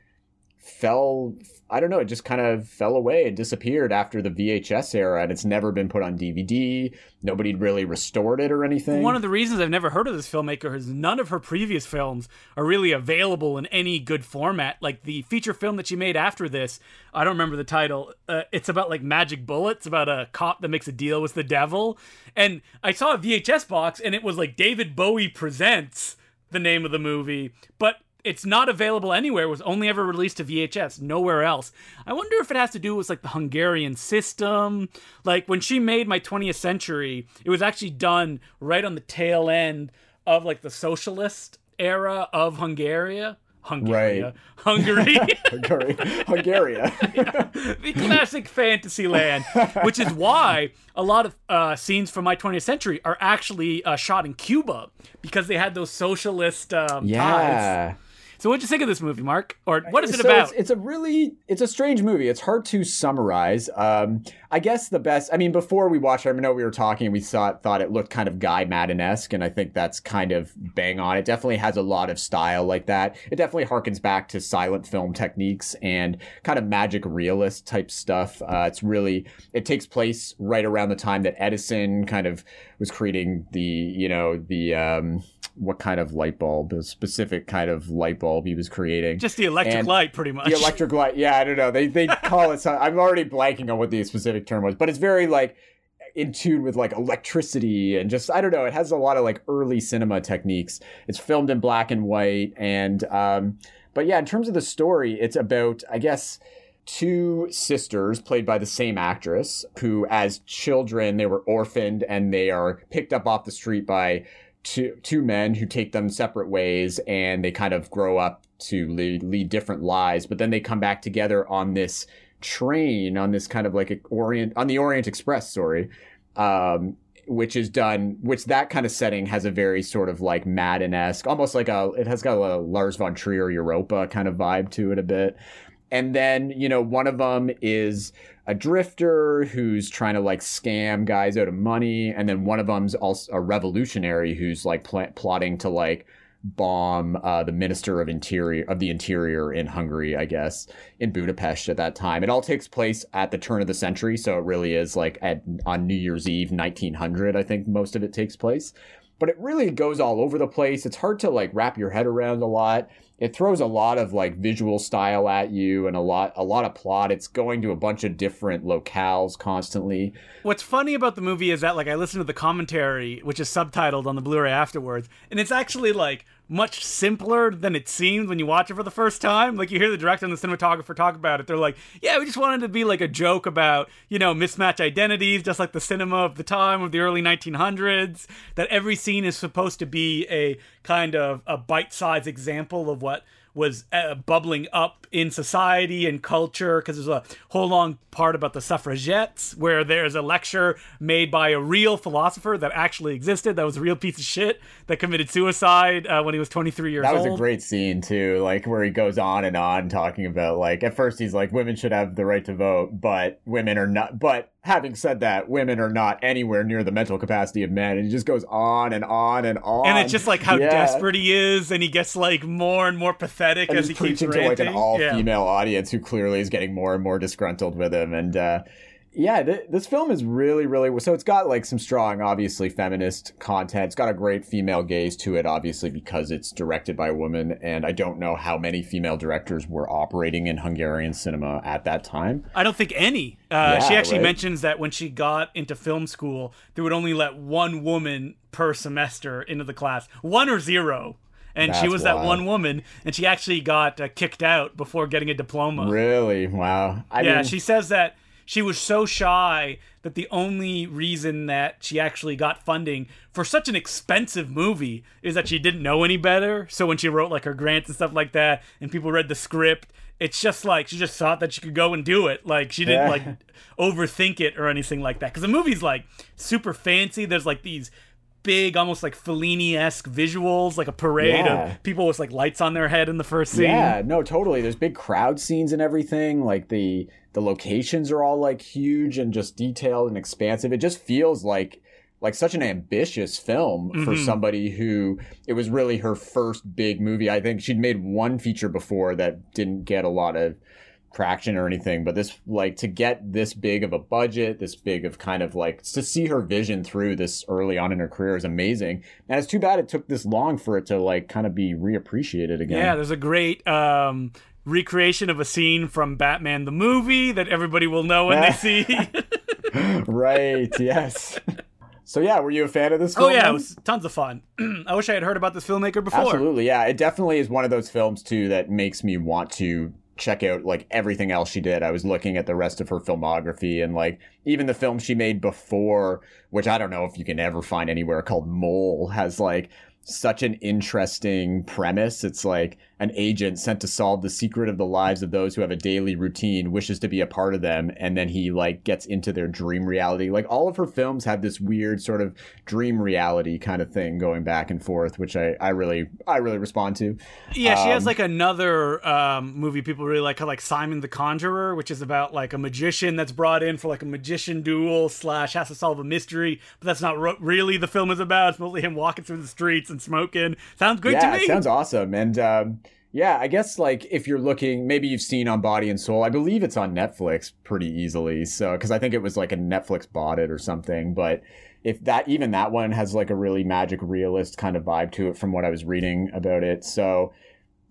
fell I don't know, it just kind of fell away and disappeared after the VHS era and it's never been put on DVD. Nobody really restored it or anything. One of the reasons I've never heard of this filmmaker is none of her previous films are really available in any good format. Like the feature film that she made after this, I don't remember the title. Uh, it's about like magic bullets, about a cop that makes a deal with the devil. And I saw a VHS box and it was like David Bowie Presents, the name of the movie. But it's not available anywhere. It was only ever released to VHS, nowhere else. I wonder if it has to do with like the Hungarian system. Like when she made my 20th century, it was actually done right on the tail end of like the socialist era of Hungary. Hungary. Right. Hungary. Hungary. Hungary. the classic fantasy land, which is why a lot of uh, scenes from my 20th century are actually uh, shot in Cuba because they had those socialist um, ties. So what'd you think of this movie, Mark? Or what is it so about? It's, it's a really it's a strange movie. It's hard to summarize. Um, I guess the best. I mean, before we watched, it, I know we were talking. We thought thought it looked kind of Guy Maddin esque, and I think that's kind of bang on. It definitely has a lot of style like that. It definitely harkens back to silent film techniques and kind of magic realist type stuff. Uh, it's really it takes place right around the time that Edison kind of was creating the you know the um, what kind of light bulb, the specific kind of light bulb he was creating. Just the electric And light, pretty much. The electric light. Yeah, I don't know. They they call it. Some, I'm already blanking on what the specific term was, but it's very like in tune with like electricity and just I don't know. It has a lot of like early cinema techniques. It's filmed in black and white, and um, but yeah, in terms of the story, it's about I guess two sisters played by the same actress who as children they were orphaned and they are picked up off the street by two two men who take them separate ways and they kind of grow up to lead, lead different lives but then they come back together on this train on this kind of like orient on the orient express sorry um which is done which that kind of setting has a very sort of like maddin-esque almost like a it has got a lars von trier europa kind of vibe to it a bit and then you know one of them is a drifter who's trying to like scam guys out of money and then one of them's also a revolutionary who's like pl- plotting to like bomb uh, the minister of interior of the interior in Hungary, I guess, in Budapest at that time. It all takes place at the turn of the century, so it really is like at on New Year's Eve, 1900. I think most of it takes place, but it really goes all over the place. It's hard to like wrap your head around a lot. It throws a lot of like visual style at you and a lot a lot of plot. It's going to a bunch of different locales constantly. What's funny about the movie is that like I listened to the commentary, which is subtitled on the Blu-ray afterwards, and it's actually like much simpler than it seems when you watch it for the first time. Like you hear the director and the cinematographer talk about it. They're like, "Yeah, we just wanted to be like a joke about, you know, mismatch identities, just like the cinema of the time of the early 1900s, that every scene is supposed to be a kind of a bite-sized example of what was uh, bubbling up in society and culture because there's a whole long part about the suffragettes where there's a lecture made by a real philosopher that actually existed that was a real piece of shit that committed suicide uh, when he was 23 years old. That was old a great scene too, like where he goes on and on talking about like at first he's like women should have the right to vote, but women are not but having said that, women are not anywhere near the mental capacity of men. And he just goes on and on and on. and it's just like how Yeah. desperate he is and he gets like more and more pathetic and as he keeps preaching to like ranting an all Yeah. female audience who clearly is getting more and more disgruntled with him. And uh, yeah, th- this film is really, really so. It's got like some strong, obviously feminist content. It's got a great female gaze to it, obviously because it's directed by a woman. And I don't know how many female directors were operating in Hungarian cinema at that time. I don't think any. Uh, she actually right. mentions that when she got into film school, they would only let one woman per semester into the class, one or zero. And she was that one woman, and she actually got uh, kicked out before getting a diploma. Really? Wow. I yeah, mean, she says that she was so shy that the only reason that she actually got funding for such an expensive movie is that she didn't know any better. So when she wrote like her grants and stuff like that, and people read the script, it's just like she just thought that she could go and do it. Like she didn't Yeah. like overthink it or anything like that. Because the movie's like super fancy. There's like these big, almost like Fellini-esque visuals, like a parade Yeah. of people with like lights on their head in the first scene. Yeah, no, totally. There's big crowd scenes and everything. Like the the locations are all like huge and just detailed and expansive. It just feels like like such an ambitious film for Mhm. somebody who it was really her first big movie. I think she'd made one feature before that didn't get a lot of traction or anything, but this like to get this big of a budget, this big of kind of like to see her vision through this early on in her career is amazing. And it's too bad it took this long for it to like kind of be reappreciated again. Yeah, there's a great um, recreation of a scene from Batman the movie that everybody will know when they see. right. Yes. So yeah, were you a fan of this film? oh yeah, it was tons of fun. I wish I had heard about this filmmaker before. absolutely. Yeah, it definitely is one of those films too that makes me want to check out like everything else she did. I was looking at the rest of her filmography and like even the film she made before, which I don't know if you can ever find anywhere called Mole has like such an interesting premise. It's like an agent sent to solve the secret of the lives of those who have a daily routine, wishes to be a part of them, and then he like gets into their dream reality. Like all of her films have this weird sort of dream reality kind of thing going back and forth, which I, I really I really respond to. Yeah, she has Um, like another um, movie people really like, like Simon the Conjurer, which is about like a magician that's brought in for like a magician duel slash has to solve a mystery, but that's not ro- really the film is about. It's mostly him walking through the streets and smoking. Sounds good yeah, to me. it sounds awesome. And um, yeah, I guess like if you're looking, maybe you've seen on Body and Soul. I believe it's on Netflix pretty easily. So because I think it was like a Netflix bought it or something. But if that even that one has like a really magic realist kind of vibe to it from what I was reading about it. So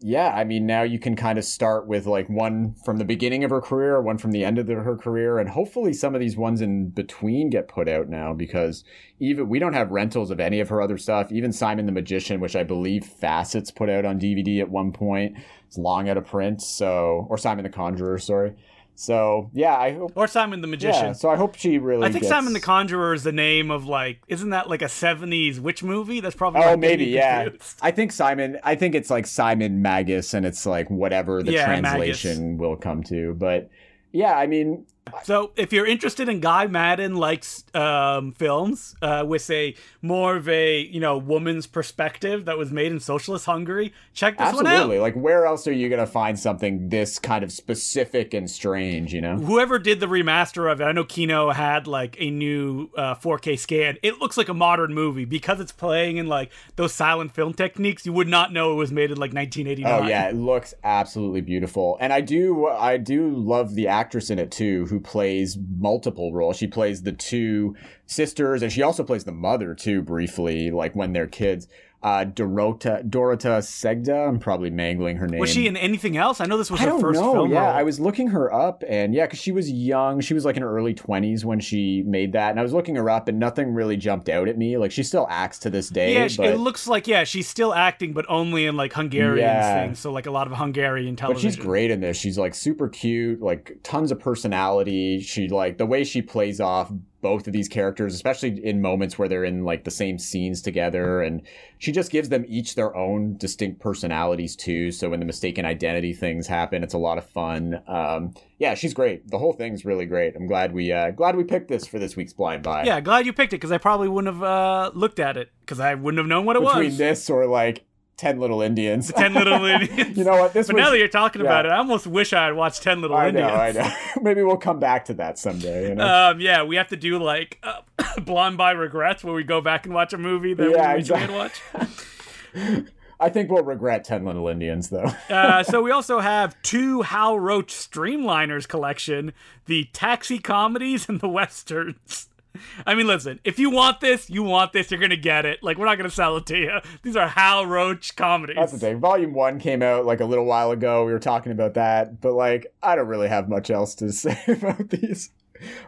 yeah, I mean, now you can kind of start with like one from the beginning of her career, one from the end of the, her career, and hopefully some of these ones in between get put out now because even we don't have rentals of any of her other stuff. Even Simon the Magician, which I believe Facets put out on DVD at one point, it's long out of print. So, or Simon the Conjurer, sorry. So yeah, I hope. or Simon the Magician. Yeah, so I hope she really. I think gets- Simon the Conjurer is the name of like, isn't that like a '70s witch movie? That's probably Oh, maybe, yeah. confused. I think Simon. I think it's like Simon Magus, and it's like whatever the Yeah, translation will come to. But yeah, I mean, So, if you're interested in Guy Maddin likes um, films uh, with a more of a you know woman's perspective that was made in socialist Hungary, check this one out. absolutely. Like, where else are you gonna find something this kind of specific and strange? You know? Whoever did the remaster of it, I know Kino had like a new uh, 4K scan. It looks like a modern movie because it's playing in like those silent film techniques. You would not know it was made in like 1989. Oh yeah, it looks absolutely beautiful, and I do I do love the actress in it too, who plays multiple roles. She plays the two sisters, and she also plays the mother too, briefly, like when they're kids. Uh, Dorota Dorota Segda. I'm probably mangling her name. Was she in anything else? I know this was I her don't first know. film Yeah, role. I was looking her up, and yeah, because she was young. She was like in her early twenties when she made that, and I was looking her up, and nothing really jumped out at me. Like she still acts to this day. Yeah, but, it looks like yeah, she's still acting, but only in like Hungarian Yeah. things. So like a lot of Hungarian but television. she's great in this. She's like super cute, like tons of personality. She like the way she plays off both of these characters, especially in moments where they're in like the same scenes together, and she just gives them each their own distinct personalities too. So when the mistaken identity things happen, it's a lot of fun. Um, yeah, she's great. The whole thing's really great. I'm glad we uh, glad we picked this for this week's blind buy. Yeah, glad you picked it because I probably wouldn't have uh, looked at it because I wouldn't have known what it between was. Between this or like Ten Little Indians. Ten Little Indians. you know what? This But was. now that you're talking yeah. about it, I almost wish I had watched Ten Little I know, Indians. I know. Maybe we'll come back to that someday. You know? Um, yeah, we have to do like uh, Blonde by Regrets, where we go back and watch a movie that Yeah, we exactly. watch. I think we'll regret Ten Little Indians though. Uh, so we also have two Hal Roach Streamliners collection: the taxi comedies and the westerns. I mean, listen, if you want this, you want this, you're gonna get it. Like, we're not gonna sell it to you. These are Hal Roach comedies. That's the thing. Volume one came out like a little while ago. We were talking about that, but like I don't really have much else to say about these.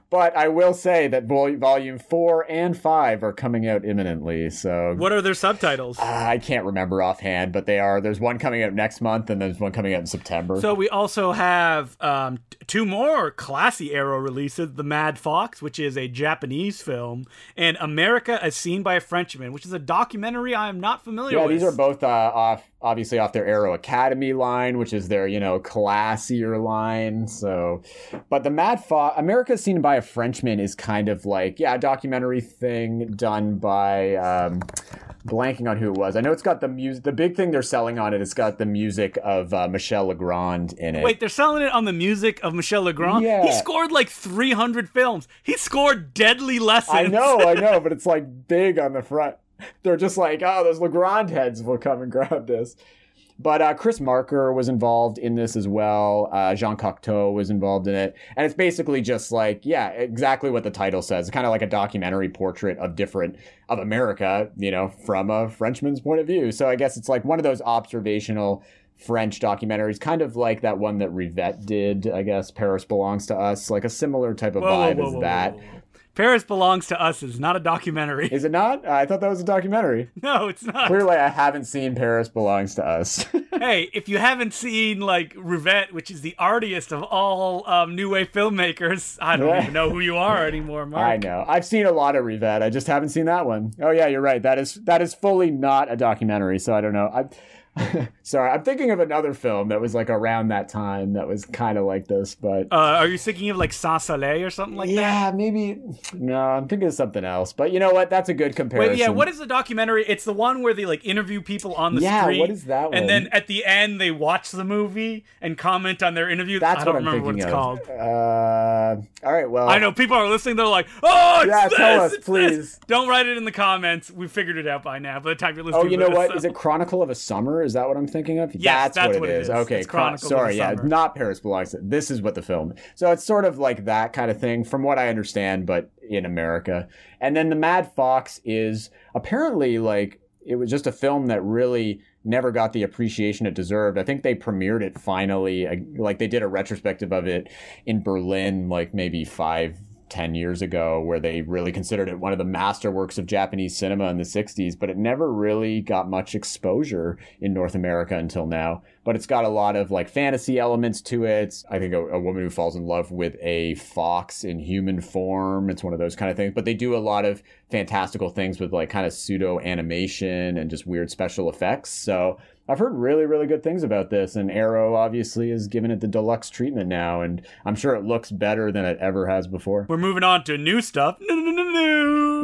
But I will say that vol- volume four and five are coming out imminently. So What are their subtitles? uh, I can't remember offhand, but they are. There's one coming out next month, and there's one coming out in September. So we also have um, two more classy Arrow releases: The Mad Fox, which is a Japanese film, and America as Seen by a Frenchman, which is a documentary I am not familiar yeah, with. these are both uh, off, obviously off their Arrow Academy line, which is their you know classier line. So, but the Mad Fox, America Seen by a Frenchman, is kind of like yeah, a documentary thing done by. Um, blanking on who it was. I know it's got the music. The big thing they're selling on it, it's got the music of uh, Michel Legrand in it. Wait, they're selling it on the music of Michel Legrand. Yeah. He scored like 300 films. He scored Deadly Lessons. I know, I know, but it's like big on the front. They're just like, oh, those Legrand heads will come and grab this. But uh, Chris Marker was involved in this as well. Uh, Jean Cocteau was involved in it. And it's basically just like, yeah, exactly what the title says. It's kind of like a documentary portrait of different, of America, you know, from a Frenchman's point of view. So I guess it's like one of those observational French documentaries, kind of like that one that Rivette did, I guess. Paris Belongs to Us, like a similar type of Whoa, vibe whoa, as whoa, that. Paris Belongs to Us is not a documentary. Is it not? I thought that was a documentary. no, it's not. Clearly, I haven't seen Paris Belongs to Us. hey, if you haven't seen like Rivette, which is the artiest of all um, new wave filmmakers, I don't even know who you are anymore, Mark. I know. I've seen a lot of Rivette. I just haven't seen that one. Oh yeah, you're right. That is that is fully not a documentary. So I don't know. I. Sorry, I'm thinking of another film that was like around that time that was kind of like this, but Uh, are you thinking of like Sans Soleil or something like that? yeah, maybe no. I'm thinking of something else. But you know what? That's a good comparison. Wait, yeah, what is the documentary? It's the one where they like interview people on the screen. Yeah, street. what is that one? And then at the end they watch the movie and comment on their interview. That's I don't what I'm remember what thinking it's called. of. Uh, all right. Well, I know people are listening. They're like, "Oh, it's Yeah, this, tell us, it's this." please. Don't write it in the comments. We figured it out by now. By the time you're listening, Oh, you know this, what? so- Is it Chronicle of a Summer? Is that what I'm thinking of? Yes, that's what, what it is. is. Okay, Chron- sorry, yeah, not Paris Belongs. to- This is what the film. So it's sort of like that kind of thing, from what I understand, but in America. And then the Mad Fox is apparently like it was just a film that really never got the appreciation it deserved. I think they premiered it finally, like they did a retrospective of it in Berlin, like maybe five, ten years ago, where they really considered it one of the masterworks of Japanese cinema in the 60s, but it never really got much exposure in North America until now. But it's got a lot of like fantasy elements to it. I think a, a woman who falls in love with a fox in human form. It's one of those kind of things. But they do a lot of fantastical things with like kind of pseudo animation and just weird special effects. So I've heard really, really good things about this, and Arrow obviously has given it the deluxe treatment now, and I'm sure it looks better than it ever has before. We're moving on to new stuff. No, no, no, no, no.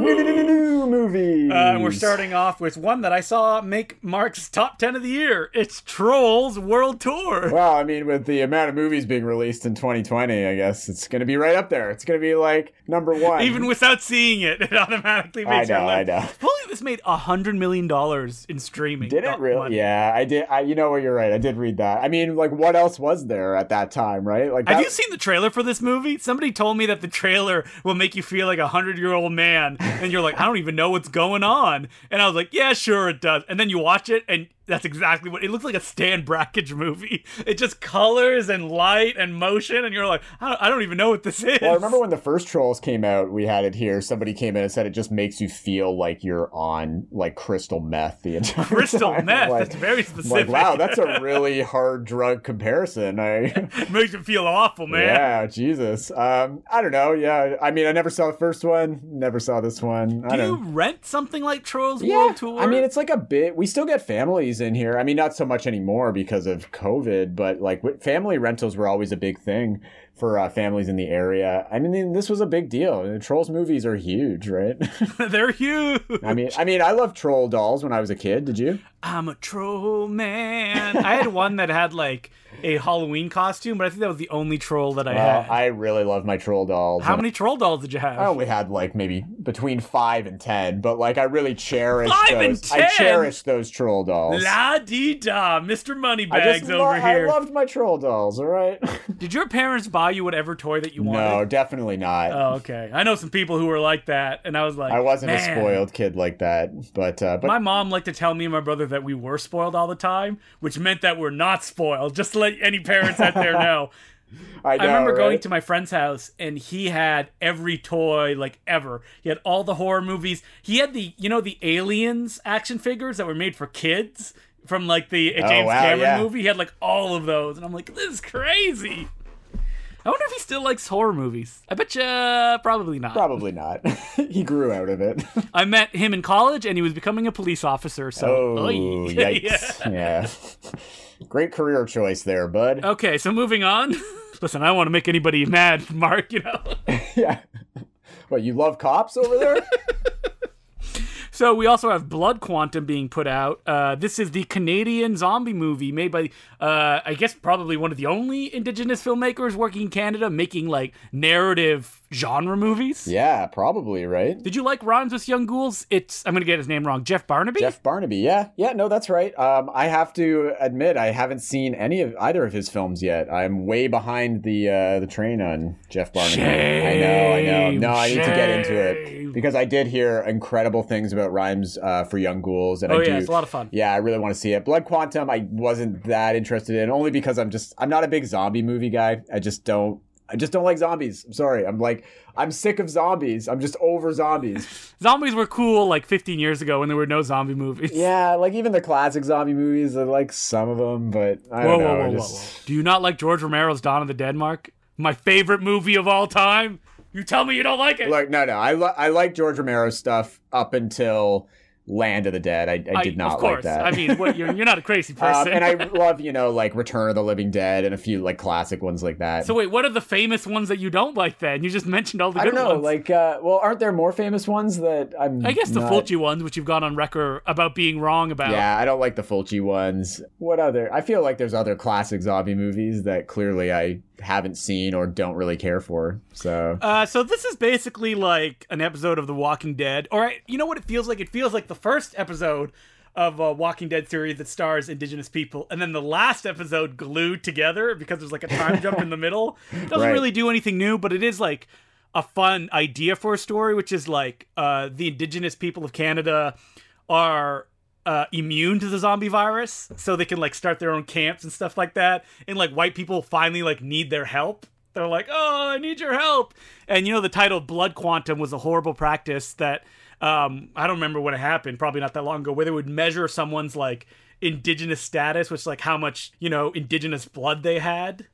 New movies. Uh, and we're starting off with one that I saw make Mark's top 10 of the year. It's Trolls World Tour. Well, I mean, with the amount of movies being released in 2020, I guess it's going to be right up there. It's going to be like number one. Even without seeing it, it automatically I makes your know, I know. Apparently, this made a hundred million dollars in streaming. Did it really? money. Yeah, I did. I, you know what? You're right. I did read that. I mean, like, what else was there at that time, right? Like, Have you seen the trailer for this movie? Somebody told me that the trailer will make you feel like a hundred year old man, and you're like, I don't even know what's going on. And I was like, Yeah, sure it does. And then you watch it, and that's exactly what it looks like a Stan Brakhage movie. It just colors and light and motion, and you're like, I don't, I don't even know what this is. Well, I remember when the first Trolls came out, we had it here. Somebody came in and said it just makes you feel like you're on like crystal meth the entire time. crystal time. meth. Like, that's very specific. like, wow, that's a really hard drug comparison. I makes you feel awful, man. Yeah, Jesus. Um, I don't know. Yeah, I mean, I never saw the first one. Never saw this one. I Do you rent something like Trolls Yeah, World Tour? I mean, it's like a bit. We still get families in here. I mean, not so much anymore because of COVID, but like family rentals were always a big thing for uh, families in the area. I mean, this was a big deal. The Trolls movies are huge, right? they're huge. I mean, I mean, I loved troll dolls when I was a kid. Did you? I'm a troll man. I had one that had like a Halloween costume, but I think that was the only troll that I Well, had. I really love my troll dolls. How many troll dolls did you have? I only had like maybe between five and ten, but like I really cherished Five and those. I 10? cherished those troll dolls. La dee da, Mr. Moneybags over here. I loved my troll dolls. All right. Did your parents buy you whatever toy that you wanted? no, definitely not. Oh, okay. I know some people who were like that, and I was like, I wasn't "Man." a spoiled kid like that, but uh, but My mom liked to tell me and my brother that we were spoiled all the time, which meant that we're not spoiled. Just to let any parents out there know. I, know, I remember going to my friend's house and he had every toy like ever. He had all the horror movies. He had the you know the aliens action figures that were made for kids from like the Oh, James wow, Cameron yeah. movie. He had like all of those, and I'm like, this is crazy. I wonder if he still likes horror movies. I bet you probably not. Probably not. he grew out of it. I met him in college and he was becoming a police officer. So, oh, yikes! Yeah. yeah. Great career choice there, bud. Okay, so moving on. Listen, I don't want to make anybody mad, Mark. You know. yeah. What you love cops over there? So we also have Blood Quantum being put out. Uh, this is the Canadian zombie movie made by, uh, I guess, probably one of the only Indigenous filmmakers working in Canada making like narrative genre movies. yeah, probably right. Did you like Rhymes with Young Ghouls? It's I'm gonna get his name wrong. Jeff Barnaby. Jeff Barnaby, yeah, yeah, no, that's right. Um, I have to admit, I haven't seen any of either of his films yet. I'm way behind the uh, the train on Jeff Barnaby. Shame, I know, I know. No, I need to get into it because I did hear incredible things about Rhymes uh, for Young Ghouls, and Oh I do. it's a lot of fun. Yeah, I really want to see it. Blood Quantum, I wasn't that interested in, only because I'm just I'm not a big zombie movie guy. I just don't. I just don't like zombies. I'm sorry. I'm like I'm sick of zombies. I'm just over zombies. Zombies were cool like 15 years ago when there were no zombie movies. yeah, like even the classic zombie movies. I like some of them, but I Whoa, don't whoa, know. whoa, whoa, just- whoa. Do you not like George Romero's Dawn of the Dead, Mark? My favorite movie of all time? You tell me you don't like it. Look, no, no. I li- I like George Romero's stuff up until Land of the Dead. I, I did not Of course. like that. I mean, what, you're, you're not a crazy Um, person. and I love, you know, like Return of the Living Dead and a few like classic ones like that. so wait, what are the famous ones that you don't like then? You just mentioned all the I good don't know, ones. like, uh, well, aren't there more famous ones that I'm? I guess the not- Fulci ones, which you've gone on record about being wrong about. Yeah, I don't like the Fulci ones. What other? I feel like there's other classic zombie movies that clearly I haven't seen or don't really care for. So Uh, so this is basically like an episode of The Walking Dead, or I- you know what it feels like? It feels like the first episode of a Walking Dead series that stars Indigenous people, and then the last episode glued together because there's like a time jump in the middle. It doesn't Right. really do anything new, but it is like a fun idea for a story, which is like uh, the Indigenous people of Canada are uh, immune to the zombie virus, so they can like start their own camps and stuff like that. And like white people finally like need their help. They're like, "Oh, I need your help." And you know, the title "Blood Quantum" was a horrible practice that um, I don't remember when it happened. Probably not that long ago, where they would measure someone's like indigenous status, which like how much you know indigenous blood they had.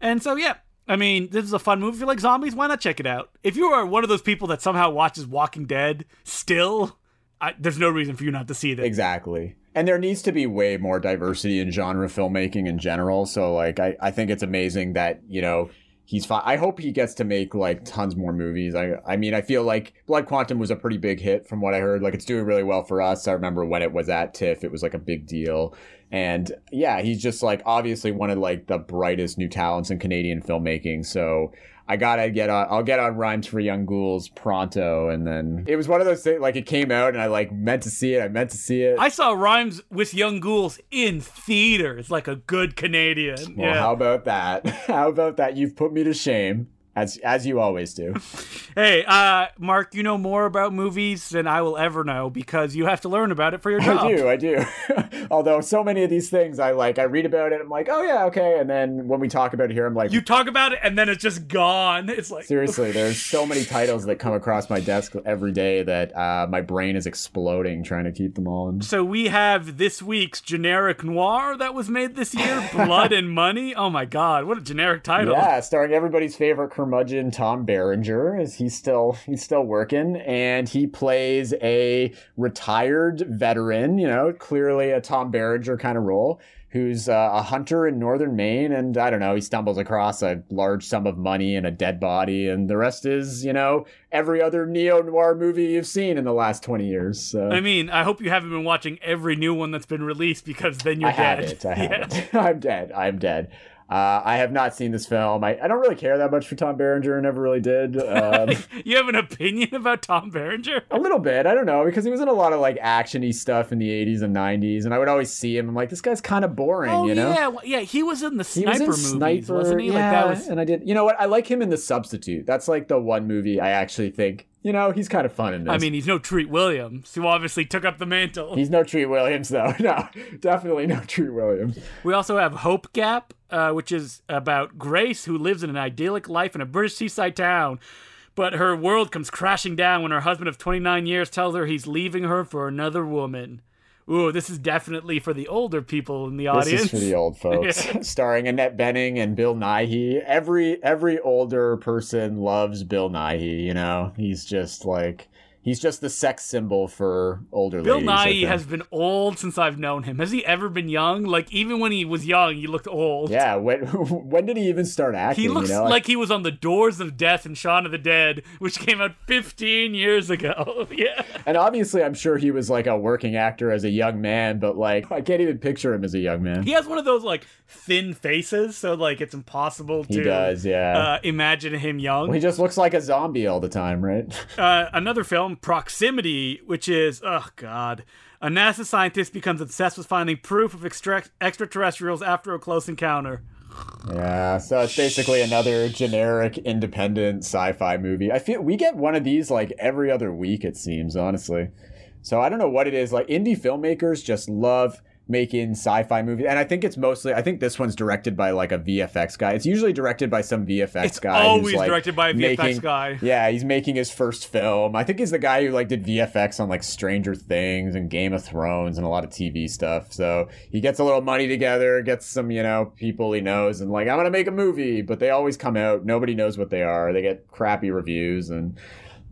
And so, yeah, I mean, this is a fun movie. If you like zombies, why not check it out? If you are one of those people that somehow watches Walking Dead still, I, there's no reason for you not to see this. exactly. And there needs to be way more diversity in genre filmmaking in general. So like, I I think it's amazing that you know. He's fine. I hope he gets to make like tons more movies. I I mean, I feel like Blood Quantum was a pretty big hit from what I heard. Like it's doing really well for us. I remember when it was at TIFF, it was like a big deal. And yeah, he's just like obviously one of like the brightest new talents in Canadian filmmaking. So I gotta get on. I'll get on Rhymes for Young Ghouls pronto. And then it was one of those things. Like it came out, and I like meant to see it. I meant to see it. I saw Rhymes with Young Ghouls in theaters, like a good Canadian. well, yeah. how about that? how about that? You've put me to shame, as as you always do. Hey, uh, Mark, you know more about movies than I will ever know because you have to learn about it for your job. I do, I do. Although so many of these things, I like. I read about it. I'm like, oh yeah, okay. And then when we talk about it here, I'm like, You talk about it and then it's just gone. It's like Seriously, there's so many titles that come across my desk every day that uh, my brain is exploding trying to keep them all. In. So we have this week's generic noir that was made this year, Blood and Money. Oh my god, what a generic title. Yeah, starring everybody's favorite curmudgeon, Tom Berenger. Is he's still he's still working, and he plays a retired veteran. You know, clearly a Tom Berenger kind of role. Who's uh, a hunter in northern Maine, and I don't know, he stumbles across a large sum of money and a dead body, and the rest is, you know, every other neo noir movie you've seen in the last twenty years. So I mean, I hope you haven't been watching every new one that's been released because then you're I dead. haven't. I Yeah. haven't. I'm dead. I'm dead. Uh, I have not seen this film. I, I don't really care that much for Tom Berenger. Never really did. Um, you have an opinion about Tom Berenger? a little bit. I don't know because he was in a lot of like actiony stuff in the 80s and 90s, and I would always see him. I'm like, this guy's kind of boring, Oh you know. yeah, well, yeah. He was in the sniper He was in movies, Sniper, wasn't he? Yeah, Like that was. and I did. You know what? I like him in The Substitute. That's like the one movie I actually think. You know, he's kind of fun in this. I mean, he's no Treat Williams, who obviously took up the mantle. he's no Treat Williams though. No, definitely no Treat Williams. We also have Hope Gap, uh, which is about Grace, who lives in an idyllic life in a British seaside town. But her world comes crashing down when her husband of 29 years tells her he's leaving her for another woman. Ooh, this is definitely for the older people in the audience. This is for the old folks. Starring Annette Bening and Bill Nighy. Every every older person loves Bill Nighy. You know, he's just like he's just the sex symbol for older Bill ladies. I Nighy has been old since I've known him. Has he ever been young? Like even when he was young, he looked old. Yeah, when when did he even start acting? He looks you know? like he was on the Doors of Death and Shaun of the Dead, which came out 15 years ago. yeah. and obviously, I'm sure he was like a working actor as a young man, but like I can't even picture him as a young man. He has one of those like thin faces, so like it's impossible to He does, yeah. uh, imagine him young. he just looks like a zombie all the time, right? uh, another film, Proximity, which is oh god, a NASA scientist becomes obsessed with finding proof of extra- extraterrestrials after a close encounter. Yeah, so it's basically another generic independent sci-fi movie. I feel we get one of these like every other week it seems, honestly. So I don't know what it is. Like indie filmmakers just love making sci-fi movies, and I think it's mostly. I think this one's directed by like a VFX guy. It's usually directed by some VFX It's guy. always like, directed by a VFX making- guy. Yeah, he's making his first film. I think he's the guy who like did VFX on like Stranger Things and Game of Thrones and a lot of TV stuff. So he gets a little money together, gets some you know people he knows, and like I'm gonna make a movie. But they always come out. Nobody knows what they are. They get crappy reviews and.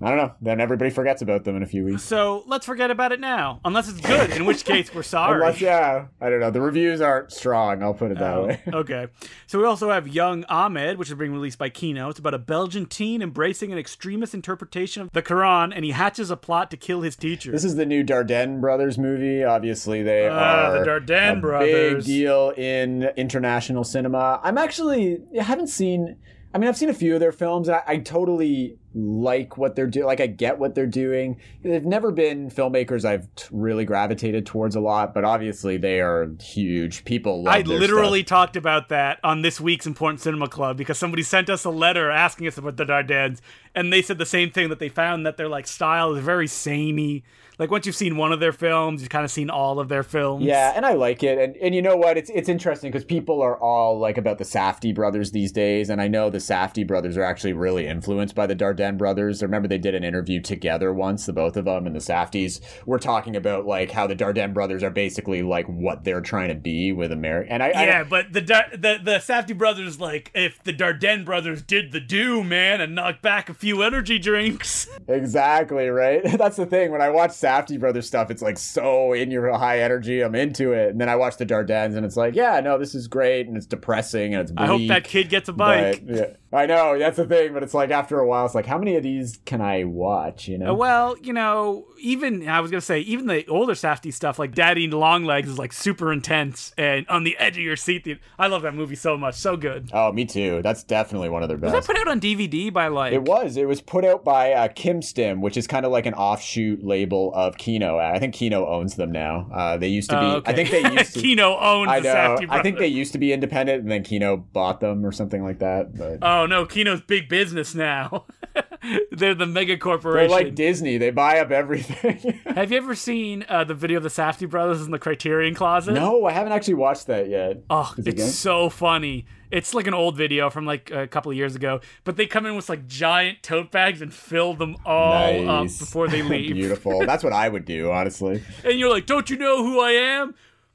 I don't know. Then everybody forgets about them in a few weeks. So let's forget about it now, unless it's good, in which case we're sorry. Unless, yeah, I don't know. The reviews aren't strong. I'll put it that Oh, way. okay. So we also have Young Ahmed, which is being released by Kino. It's about a Belgian teen embracing an extremist interpretation of the Quran, and he hatches a plot to kill his teacher. This is the new Dardenne brothers movie. Obviously, they Ah, are the Dardenne a brothers. big deal in international cinema. I'm actually I haven't seen. I mean, I've seen a few of their films. And I, I totally like what they're doing. Like, I get what they're doing. They've never been filmmakers I've t- really gravitated towards a lot, but obviously they are huge. People love I literally stuff. talked about that on this week's Important Cinema Club because somebody sent us a letter asking us about the Dardennes, and they said the same thing that they found that their like style is very samey. Like once you've seen one of their films, you've kind of seen all of their films. Yeah, and I like it. And and you know what? It's it's interesting because people are all like about the Safdie brothers these days, and I know the Safdie brothers are actually really influenced by the Dardenne brothers. I remember they did an interview together once, the both of them, and the Safdies were talking about like how the Dardenne brothers are basically like what they're trying to be with America. And I, I Yeah, but the Dar- the the Safdie brothers like if the Dardenne brothers did the do man and knocked back a few energy drinks. Exactly, right? That's the thing. When I watch Safdie Brothers stuff, it's like so in your high energy. I'm into it. And then I watch the Dardennes and it's like, yeah, no, this is great and it's depressing and it's bleak. I hope that kid gets a bike. But, yeah, I know that's the thing, but it's like after a while, it's like, how many of these can I watch? You know? Uh, Well, you know, even I was gonna say, even the older Safdie stuff, like Daddy Long Legs, is like super intense and on the edge of your seat. I love that movie so much, so good. oh, me too. That's definitely one of their best. Was that put out on DVD by like? It was. It was put out by uh, Kimstim, which is kind of like an offshoot label of Kino. I think Kino owns them now. Uh, they used to be. Oh, okay. I think they used to. Kino owns I the know. I think they used to be independent, and then Kino bought them or something like that. But Oh no, Kino's big business now. They're the mega corporation. they're like Disney; they buy up everything. Have you ever seen uh, the video of the Safdie brothers in the Criterion Closet? no, I haven't actually watched that yet. Oh, Is it's good? so funny. It's like an old video from like a couple of years ago, but they come in with like giant tote bags and fill them all up before they leave. Beautiful. That's what I would do, honestly. and you're like, "Don't you know who I am?"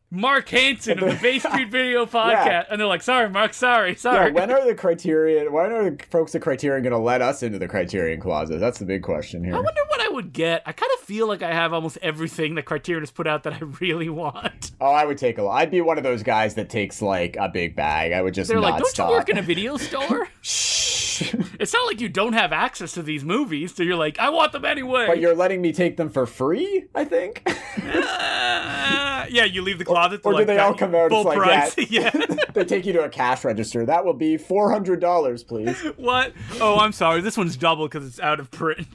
Mark Hanson of the Bay Street Video Podcast, and they're like, "Sorry, Mark, sorry, sorry." Yeah, sorry." when are the Criterion? When are the folks at Criterion going to let us into the Criterion closet? That's the big question here. I wonder what I would get. I kind of feel like I have almost everything that Criterion has put out that I really want. Oh, I would take a. I'd be one of those guys that takes like a big bag. I would just They're like, "Don't stop. you work in a video store?" Shh. it's not like you don't have access to these movies, so you're like, "I want them anyway." but you're letting me take them for free. I think. Uh, yeah, you leave the closet. to, or do they all come out? Full like price. yeah. yeah. they take you to a cash register. That will be four hundred dollars, please. What? Oh, I'm sorry. This one's double because it's out of print.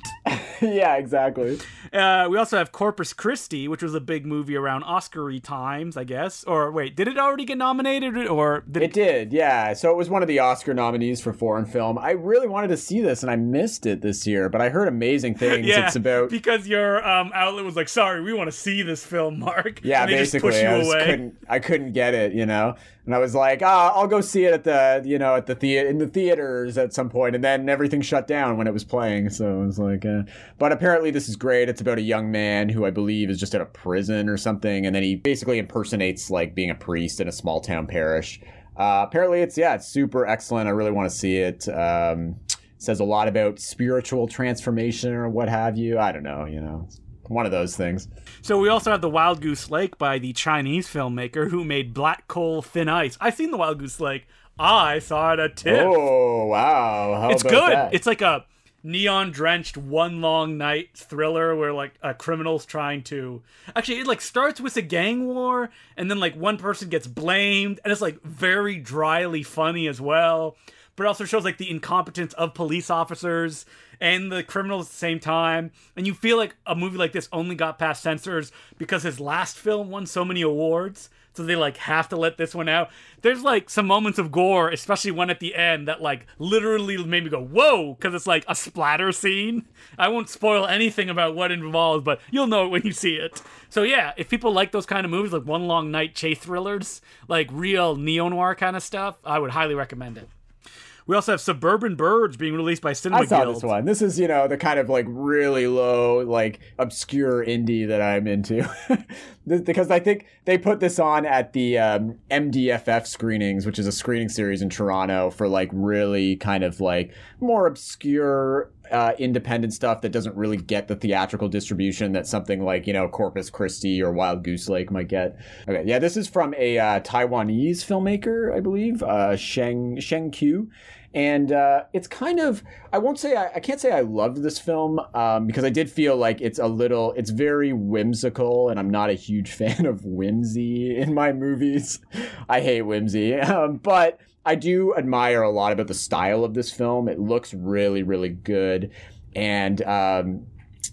yeah, exactly. Uh, we also have Corpus Christi, which was a big movie around Oscar-y times, I guess. Or wait, did it already get nominated, or did It did, yeah. So it was one of the Oscar nominees for foreign film. I really wanted to see this, and I missed it this year. But I heard amazing things. Yeah, it's about because your um, outlet was like, "Sorry, we want to see this film, Mark." Yeah, basically, just push you I couldn't. I couldn't get it, you know. And I was like, ah, I'll go see it at the, you know, at the theater in the theaters at some point." and then everything shut down when it was playing. So it was like, uh, but apparently this is great. It's about a young man who I believe is just at a prison or something, and then he basically impersonates like being a priest in a small town parish. Uh, apparently, it's yeah, it's super excellent. I really want to see it. Um, says a lot about spiritual transformation or what have you. I don't know, you know. One of those things. So we also have the Wild Goose Lake by the Chinese filmmaker who made Black Coal Thin Ice. I've seen the Wild Goose Lake. I saw it at TIFF. Oh wow! How it's good. that? It's like a neon drenched one long night thriller where like a criminal's trying to actually it like starts with a gang war and then like one person gets blamed and it's like very dryly funny as well. But also shows like the incompetence of police officers and the criminals at the same time. And you feel like a movie like this only got past censors because his last film won so many awards so they like have to let this one out. There's like some moments of gore, especially one at the end that like literally made me go whoa because it's like a splatter scene. I won't spoil anything about what it involves, but you'll know it when you see it. So yeah, if people like those kind of movies, like One Long Night chase thrillers, like real neo noir kind of stuff, I would highly recommend it. We also have Suburban Birds being released by Cinema I saw Guild. this one. This is, you know, the kind of like really low, like obscure indie that I'm into. Because I think they put this on at the um, MDFF screenings, which is a screening series in Toronto for like really kind of like more obscure uh, independent stuff that doesn't really get the theatrical distribution that something like, you know, Corpus Christi or Wild Goose Lake might get. Okay, yeah, this is from a uh, Taiwanese filmmaker, I believe, uh, Sheng, Sheng Q and uh, it's kind of i won't say I, I can't say i loved this film um, because i did feel like it's a little it's very whimsical and i'm not a huge fan of whimsy in my movies. I hate whimsy. Um, but i do admire a lot about the style of this film. It looks really really good. And um,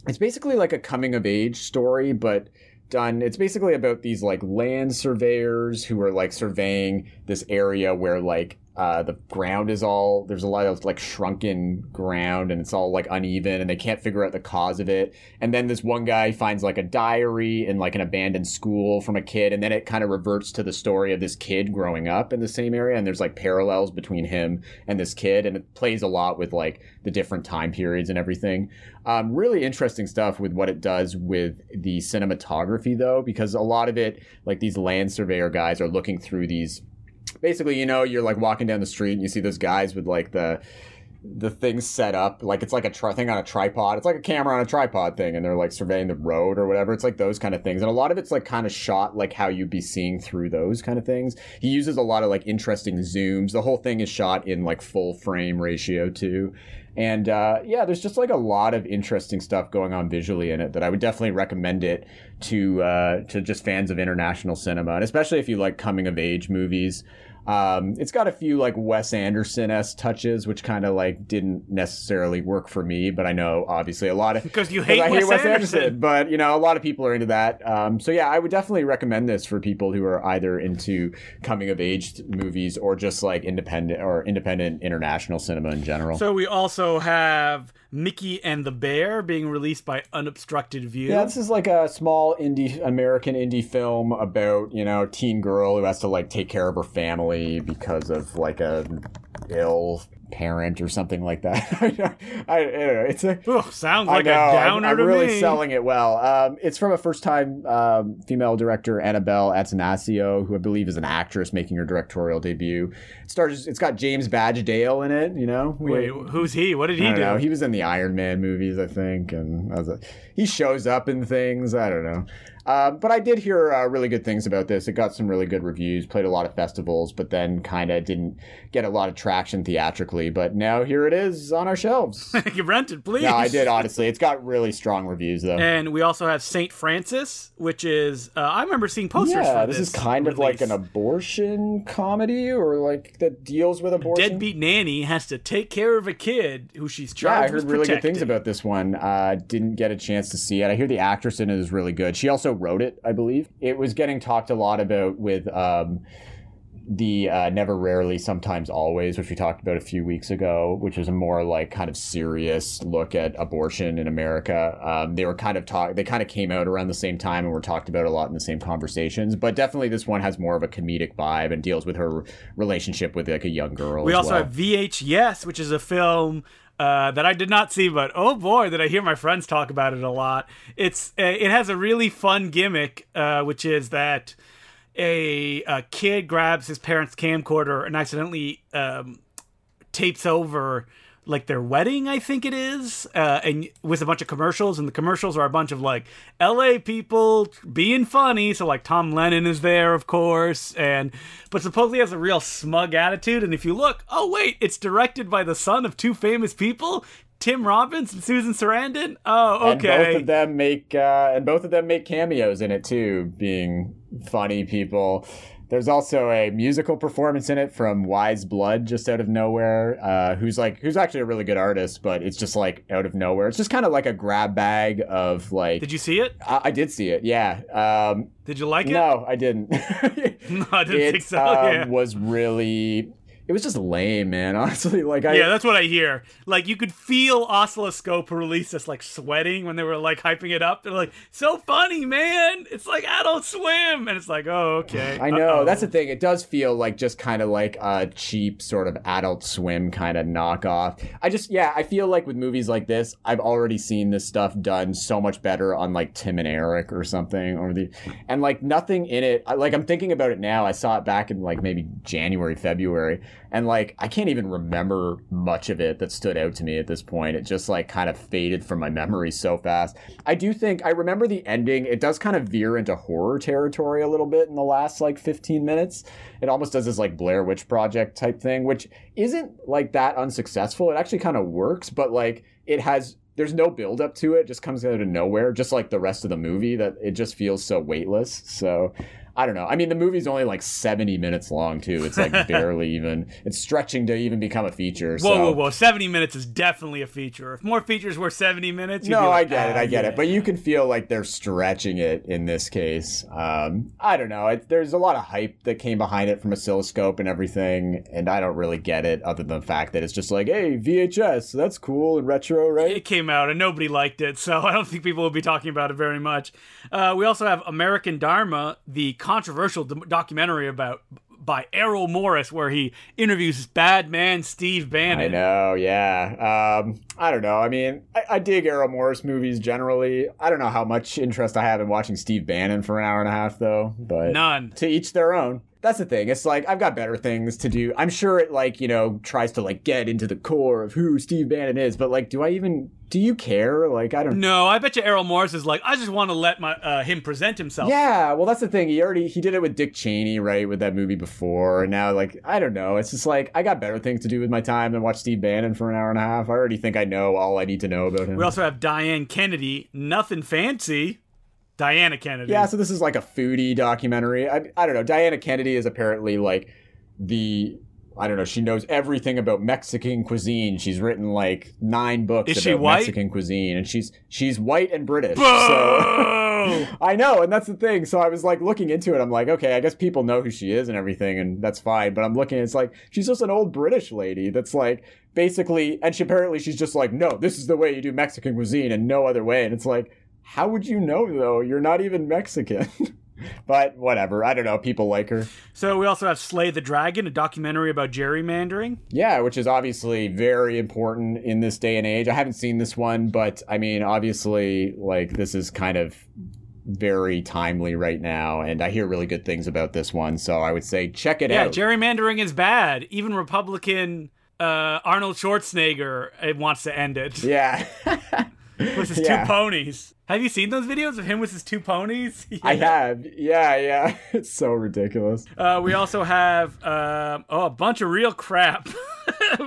it's basically like a coming of age story but done it's basically about these like land surveyors who are like surveying this area where like uh, the ground is all there's a lot of like shrunken ground and it's all like uneven and they can't figure out the cause of it. And then this one guy finds like a diary in like an abandoned school from a kid and then it kind of reverts to the story of this kid growing up in the same area and there's like parallels between him and this kid and it plays a lot with like the different time periods and everything. Um, really interesting stuff with what it does with the cinematography though because a lot of it like these land surveyor guys are looking through these basically, you know, you're like walking down the street and you see those guys with like the the things set up like it's like a tri- thing on a tripod. It's like a camera on a tripod thing, and they're like surveying the road or whatever. It's like those kind of things, and a lot of it's like kind of shot like how you'd be seeing through those kind of things. He uses a lot of like interesting zooms. The whole thing is shot in like full frame ratio too. And uh, yeah, there's just like a lot of interesting stuff going on visually in it that I would definitely recommend it to uh, to just fans of international cinema, and especially if you like coming of age movies. Um, it's got a few like Wes Anderson s touches, which kind of like didn't necessarily work for me, but I know obviously a lot of Because you hate I Wes Anderson. but you know a lot of people are into that. Um, so yeah, I would definitely recommend this for people who are either into coming of age movies or just like independent or independent international cinema in general. So we also have Mickey and the Bear being released by Unobstructed View. Yeah, this is like a small indie American indie film about you know teen girl who has to like take care of her family because of like a ill parent or something like that. I, I. It's a Ugh, sounds like know, a I'm- downer I'm, to really me. selling it well. Um, it's from a first-time um, female director, Annabelle Attanasio, who I believe is an actress making her directorial debut. It stars. It's got James Badge Dale in it. You know, We- Wait, who's he? What did he do? know. He was in the Iron Man movies, I think, and as a, he shows up in things. I don't know. Uh, but I did hear uh, really good things about this. It got some really good reviews, played a lot of festivals, but then kind of didn't get a lot of traction theatrically. But now here it is on our shelves. you rented, please. no, I did honestly. It's got really strong reviews though. And we also have Saint Frances, which is uh, I remember seeing posters yeah, for this this. is kind of like an abortion comedy, or like that deals with abortion. deadbeat nanny has to take care of a kid who she's Yeah, I heard really good things about this one. Uh, didn't get a chance to see it. I hear the actress in it is really good. She also wrote it, I believe. It was getting talked a lot about with um, the uh, Never Rarely, Sometimes Always, which we talked about a few weeks ago, which was a more like kind of serious look at abortion in America. Um, they were kind of talk. They kind of came out around the same time and were talked about a lot in the same conversations. But definitely, this one has more of a comedic vibe and deals with her relationship with like a young girl. We also well. have VHYes, which is a film uh, that I did not see, but oh boy, did I hear my friends talk about it a lot. It's uh, it has a really fun gimmick, uh, which is that a, a kid grabs his parents' camcorder and accidentally um, tapes over like their wedding, I think it is, uh, and with a bunch of commercials, and the commercials are a bunch of like L.A. people being funny. So like Tom Lennon is there, of course, and but supposedly has a real smug attitude. And if you look, oh wait, it's directed by the son of two famous people, Tim Robbins and Susan Sarandon. Oh, okay. And both of them make uh, and both of them make cameos in it too, being funny people. There's also a musical performance in it from Weyes Blood, just out of nowhere, uh, who's like who's actually a really good artist, but it's just like out of nowhere. It's just kind of like a grab bag of like. Did you see it? I, I did see it. Yeah. Um, Did you like it? no, I didn't. No, I didn't it think so. um, yeah. was really. It was just lame, man. Honestly, like I. yeah, that's what I hear. Like you could feel Oscilloscope release us like sweating when they were like hyping it up. They're like, "So funny, man! It's like Adult Swim," and it's like, "Oh, okay." I know Uh-oh. that's the thing. It does feel like just kind of like a cheap sort of Adult Swim kind of knockoff. I just yeah, I feel like with movies like this, I've already seen this stuff done so much better on like Tim and Eric or something, or the and like nothing in it. I, like I'm thinking about it now. I saw it back in like maybe January, February, and like I can't even remember much of it that stood out to me at this point. It just like kind of faded from my memory so fast. I do think I remember the ending. It does kind of veer into horror territory a little bit in the last like 15 minutes. It almost does this like Blair Witch Project type thing, which isn't like that unsuccessful. It actually kind of works, but like it has there's no build up to it. just comes out of nowhere just like the rest of the movie that it just feels so weightless so i don't know i mean the movie's only like 70 minutes long too it's like barely even it's stretching to even become a feature Whoa, so whoa, whoa! Seventy minutes is definitely a feature. If more features were seventy minutes, you'd be no, like, I get it. "Ah, I get yeah." it. But you can feel like they're stretching it in this case. Um, I don't know. It, there's a lot of hype that came behind it from oscilloscope and everything, and I don't really get it other than the fact that it's just like, hey, VHS, that's cool and retro, right? it came out and nobody liked it, so I don't think people will be talking about it very much. Uh, we also have American Dharma, the controversial d- documentary about by Errol Morris, where he interviews bad man Steve Bannon. I know, yeah. Um, I don't know. I mean, I, I dig Errol Morris movies generally. I don't know how much interest I have in watching Steve Bannon for an hour and a half, though. But None. to each their own. That's the thing. It's like I've got better things to do. I'm sure it like, you know, tries to like get into the core of who Steve Bannon is, but like do I even do you care? Like I don't know. No, I bet you Errol Morris is like, I just want to let my uh, him present himself. Yeah, well that's the thing. He already he did it with Dick Cheney, right, with that movie before. And now like I don't know. It's just like I got better things to do with my time than watch Steve Bannon for an hour and a half. I already think I know all I need to know about him. We also have Diane Kennedy, nothing fancy. Diana Kennedy. Yeah, so this is like a foodie documentary. I, I don't know. Diana Kennedy is apparently like the I don't know. She knows everything about Mexican cuisine. She's written like nine books Is about she white? Mexican cuisine, and she's she's white and British. So I know, and that's the thing. So I was like looking into it. I'm like, okay, I guess people know who she is and everything, and that's fine. But I'm looking, it's like she's just an old British lady that's like basically, and she apparently she's just like, no, this is the way you do Mexican cuisine, and no other way. And it's like, how would you know though? You're not even Mexican. but whatever. I don't know. People like her. so we also have Slay the Dragon, a documentary about gerrymandering. Yeah, which is obviously very important in this day and age. I haven't seen this one, but I mean, obviously, like this is kind of very timely right now, and I hear really good things about this one. So I would say check it Yeah, out. Yeah, gerrymandering is bad. Even Republican uh, Arnold Schwarzenegger wants to end it yeah, with his Yeah. two ponies. Have you seen those videos of him with his two ponies? I have. Yeah, yeah. It's so ridiculous. Uh, we also have uh, oh a bunch of real crap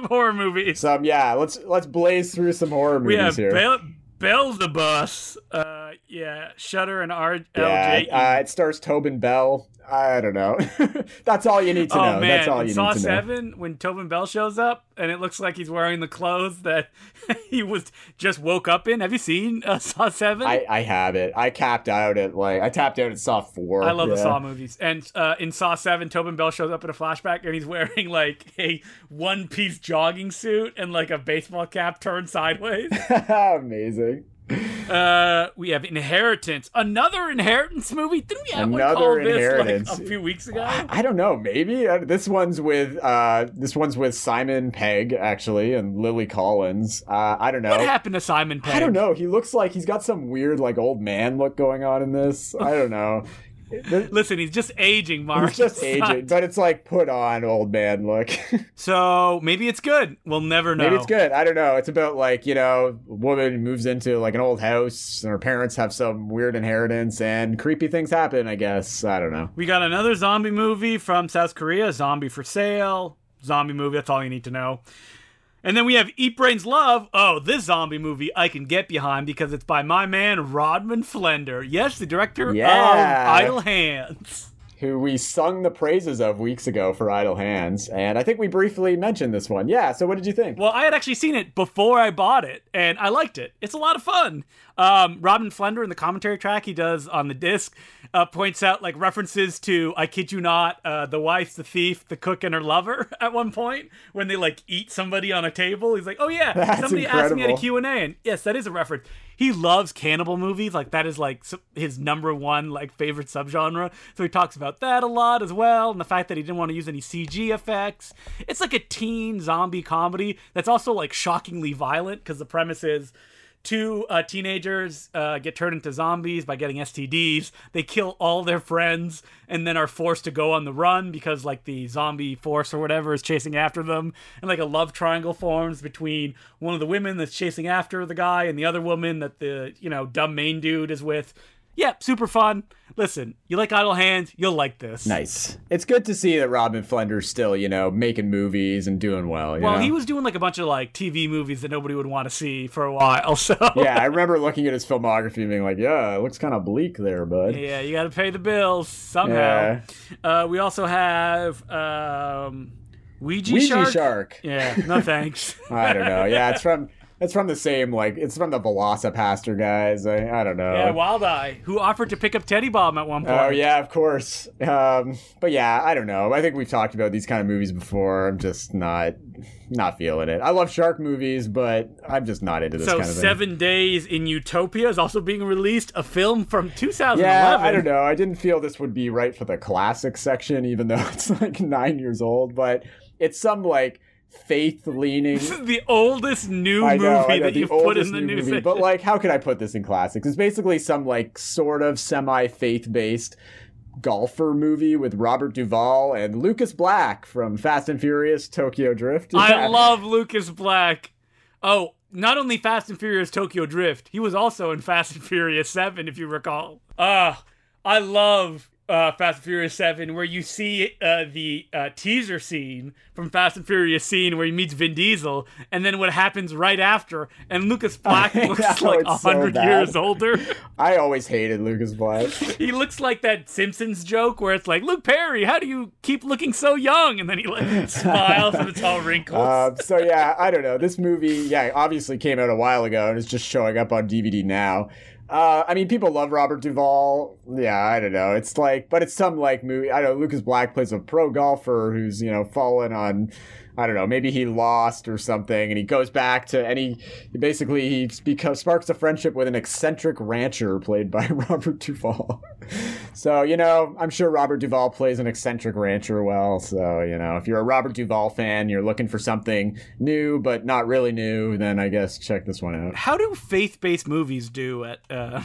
horror movies. So um, yeah, let's let's blaze through some horror movies we have here. Bel- Belzebuth. Uh, yeah, Shutter and R- yeah, uh, it stars Tobin Bell. I don't know. That's all you need to Oh know. man! That's all in you Saw need to know. Seven, when Tobin Bell shows up, and it looks like he's wearing the clothes that he was just woke up in. Have you seen uh, Saw Seven? I, I have it. I capped out at like I tapped out at Saw four. I love the. Saw movies. And uh, in Saw 7, Tobin Bell shows up in a flashback and he's wearing like a one piece jogging suit and like a baseball cap turned sideways. Amazing. uh, we have Inheritance, another Inheritance movie. Didn't we have one Another this Inheritance. like a few weeks ago? I don't know. Maybe uh, this one's with uh, this one's with Simon Pegg actually and Lily Collins. Uh, I don't know. What happened to Simon Pegg? I don't know. He looks like he's got some weird like old man look going on in this. I don't know. Listen, he's just aging, Mark. He's just It's not- aging, but it's like put on old man look. So maybe it's good. We'll never know. Maybe it's good. I don't know. It's about like you know, a woman moves into like an old house, and her parents have some weird inheritance, and creepy things happen. I guess I don't know. We got another zombie movie from South Korea, Zombie for Sale. Zombie movie, that's all you need to know. And then we have Eat Brains Love. Oh, this zombie movie I can get behind because it's by my man Rodman Flender. Yes, the director Yeah. of Idle Hands. Who we sung the praises of weeks ago for Idle Hands, and I think we briefly mentioned this one. Yeah. So what did you think? Well, I had actually seen it before I bought it, and I liked it. It's a lot of fun. Um, Rodman Flender in the commentary track he does on the disc uh, points out like references to I kid you not, uh, the wife, the thief, the cook, and her lover at one point when they like eat somebody on a table. He's like, oh yeah, That's somebody asked me at a incredible. Q and A, and yes, that is a reference. He loves cannibal movies, like that is like his number one like favorite subgenre. So he talks about that a lot as well, and the fact that he didn't want to use any CG effects. It's like a teen zombie comedy that's also like shockingly violent because the premise is two uh, teenagers uh, get turned into zombies by getting STDs. They kill all their friends and then are forced to go on the run because like the zombie force or whatever is chasing after them. And like a love triangle forms between one of the women that's chasing after the guy and the other woman that the you know dumb main dude is with. Yeah, super fun. Listen, you like Idle Hands, you'll like this. Nice. It's good to see that Rodman Flender's still, you know, making movies and doing well. you Well, know? he was doing like a bunch of like TV movies that nobody would want to see for a while. So yeah, I remember looking at his filmography and being like, yeah, it looks kind of bleak there, bud. Yeah, you got to pay the bills somehow. Uh, we also have um, Ouija, Ouija Shark. Shark. Yeah, no thanks. I don't know. Yeah, it's from it's from the same like it's from the Velocipastor guys. I, I don't know. yeah, Wild Eye, who offered to pick up Teddy Bomb at one point. Oh yeah, of course. Um, but yeah, I don't know. I think we've talked about these kind of movies before. I'm just not not feeling it. I love shark movies, but I'm just not into this So kind of thing. Seven Days in Utopia is also being released, a film from 2011. Yeah, I don't know. I didn't feel this would be right for the classic section, even though it's like nine years old. But it's some like faith leaning. This is the oldest new I movie know, that you've put in the new movie, section. but like, how could I put this in classics? It's basically some like sort of semi faith based golfer movie with Robert Duvall and Lucas Black from Fast and Furious Tokyo Drift. I love Lucas Black. Oh, not only Fast and Furious Tokyo Drift, he was also in Fast and Furious 7, if you recall. Ah, I love uh, Fast and Furious 7, where you see uh, the uh, teaser scene from Fast and Furious scene where he meets Vin Diesel, and then what happens right after, and Lucas Black looks know, like it's so 100 years older. I always hated Lucas Black. he looks like that Simpsons joke where it's like, Luke Perry, how do you keep looking so young? And then he like smiles and it's all wrinkles. Um, so yeah, I don't know. This movie, yeah, obviously came out a while ago and it's just showing up on DVD now. Uh, I mean, people love Robert Duvall. Yeah, I don't know. It's like, but it's some like movie. I don't know. Lucas Black plays a pro golfer who's you know fallen on. I don't know. Maybe he lost or something, and he goes back to and he basically he becomes sparks a friendship with an eccentric rancher played by Robert Duvall. so you know, I'm sure Robert Duvall plays an eccentric rancher well. So you know, if you're a Robert Duvall fan, you're looking for something new but not really new, then I guess check this one out. How do faith-based movies do at uh,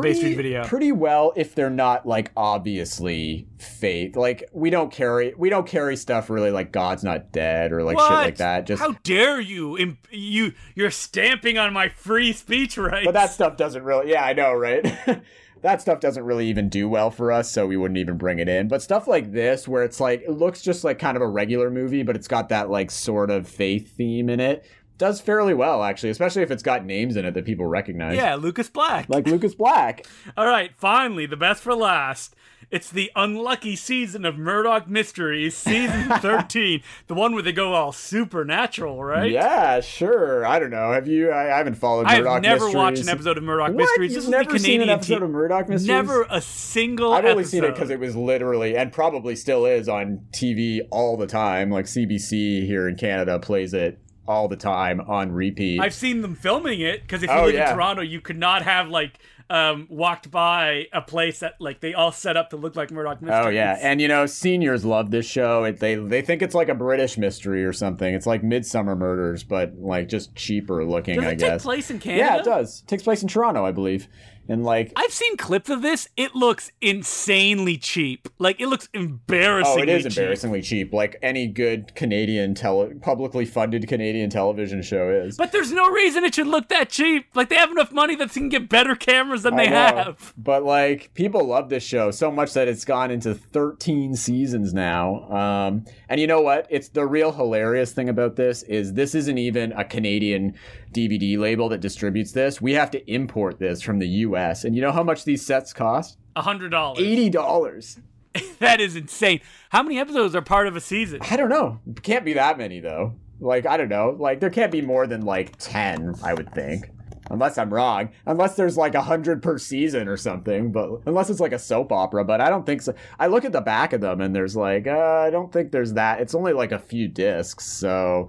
Bay Street Video? pretty well if they're not like obviously faith. Like we don't carry we don't carry stuff really like God's not dead or like shit like that. Just how dare you? Imp- you you're stamping on my free speech rights. but that stuff doesn't really yeah, I know, right? that stuff doesn't really even do well for us, so we wouldn't even bring it in. But stuff like this where it's like it looks just like kind of a regular movie, but it's got that like sort of faith theme in it. Does fairly well actually, especially if it's got names in it that people recognize. yeah, Lucas Black. Like Lucas Black. All right, finally, the best for last. It's the unlucky season of Murdoch Mysteries, season 13. the one where they go all supernatural, right? Yeah, sure. I don't know. Have you? I, I haven't followed. I've Murdoch never Mysteries. watched an episode of Murdoch What? Mysteries. You've This is never the seen an episode te- of Murdoch Mysteries? Never a single I've only episode. seen it because it was literally and probably still is on TV all the time. Like CBC here in Canada plays it all the time on repeat. I've seen them filming it because if you Oh, live yeah. in Toronto, you could not have like um, walked by a place that like they all set up to look like Murdoch Mysteries. Oh yeah, and you know seniors love this show. It, they they think it's like a British mystery or something. It's like Midsomer Murders, but like just cheaper looking. does it I take guess. place in Canada? Yeah, it does. It takes place in Toronto, I believe. And like, I've seen clips of this. It looks insanely cheap. Like it looks embarrassingly oh, it is cheap. embarrassingly cheap. Like any good Canadian tele publicly funded Canadian television show is. But there's no reason it should look that cheap. Like they have enough money that they can get better cameras than they I know. have. But like people love this show so much that it's gone into 13 seasons now. Um, and you know what? It's the real hilarious thing about this is this isn't even a Canadian DVD label that distributes this. We have to import this from the US. And you know how much these sets cost? A hundred dollars. $80. that is insane. How many episodes are part of a season? I don't know. Can't be that many though. Like I don't know. Like there can't be more than like ten. I would think. Unless I'm wrong. Unless there's like a hundred per season or something. But unless it's like a soap opera. But I don't think so. I look at the back of them and there's like uh, I don't think there's that. It's only like a few discs. So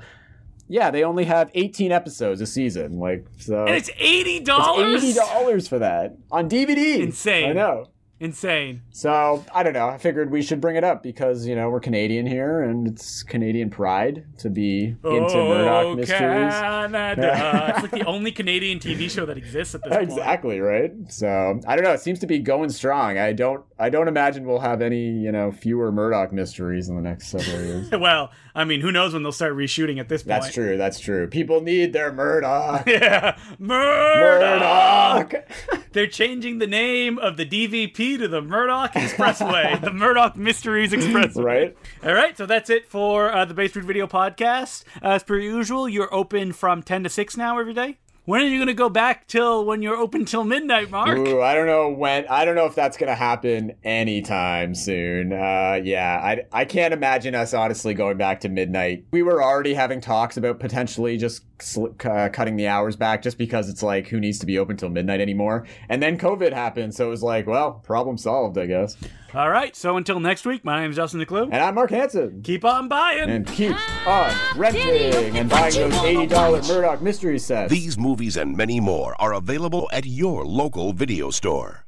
yeah, they only have 18 episodes a season. Like so. And it's eighty dollars. Eighty dollars for that on DVD. Insane. I know. Insane. So I don't know. I figured we should bring it up because you know we're Canadian here, and it's Canadian pride to be into oh, Murdoch mysteries. Canada. it's like the only Canadian TV show that exists at this point. Exactly right. So I don't know. It seems to be going strong. I don't. I don't imagine we'll have any you know fewer Murdoch mysteries in the next several years. Well, I mean, who knows when they'll start reshooting at this point? That's true. That's true. People need their Murdoch. Yeah, Murdoch. Murdoch. They're changing the name of the DVP to the Murdoch Expressway, the Murdoch Mysteries Expressway. right. All right, so that's it for uh, the Bay Street Video Podcast. As per usual, you're open from 10 to 6 now every day. When are you going to go back till when you're open till midnight, Mark? Ooh, I don't know when. I don't know if that's gonna happen anytime soon. Uh, yeah, I I can't imagine us honestly going back to midnight. We were already having talks about potentially just sl- uh, cutting the hours back, just because it's like who needs to be open till midnight anymore. And then COVID happened, so it was like, well, problem solved, I guess. All right, so until next week, my name is Justin Decloux. And I'm Mark hanson Keep on buying. And keep on renting and buying those eighty dollar Murdoch mystery sets. These movies and many more are available at your local video store.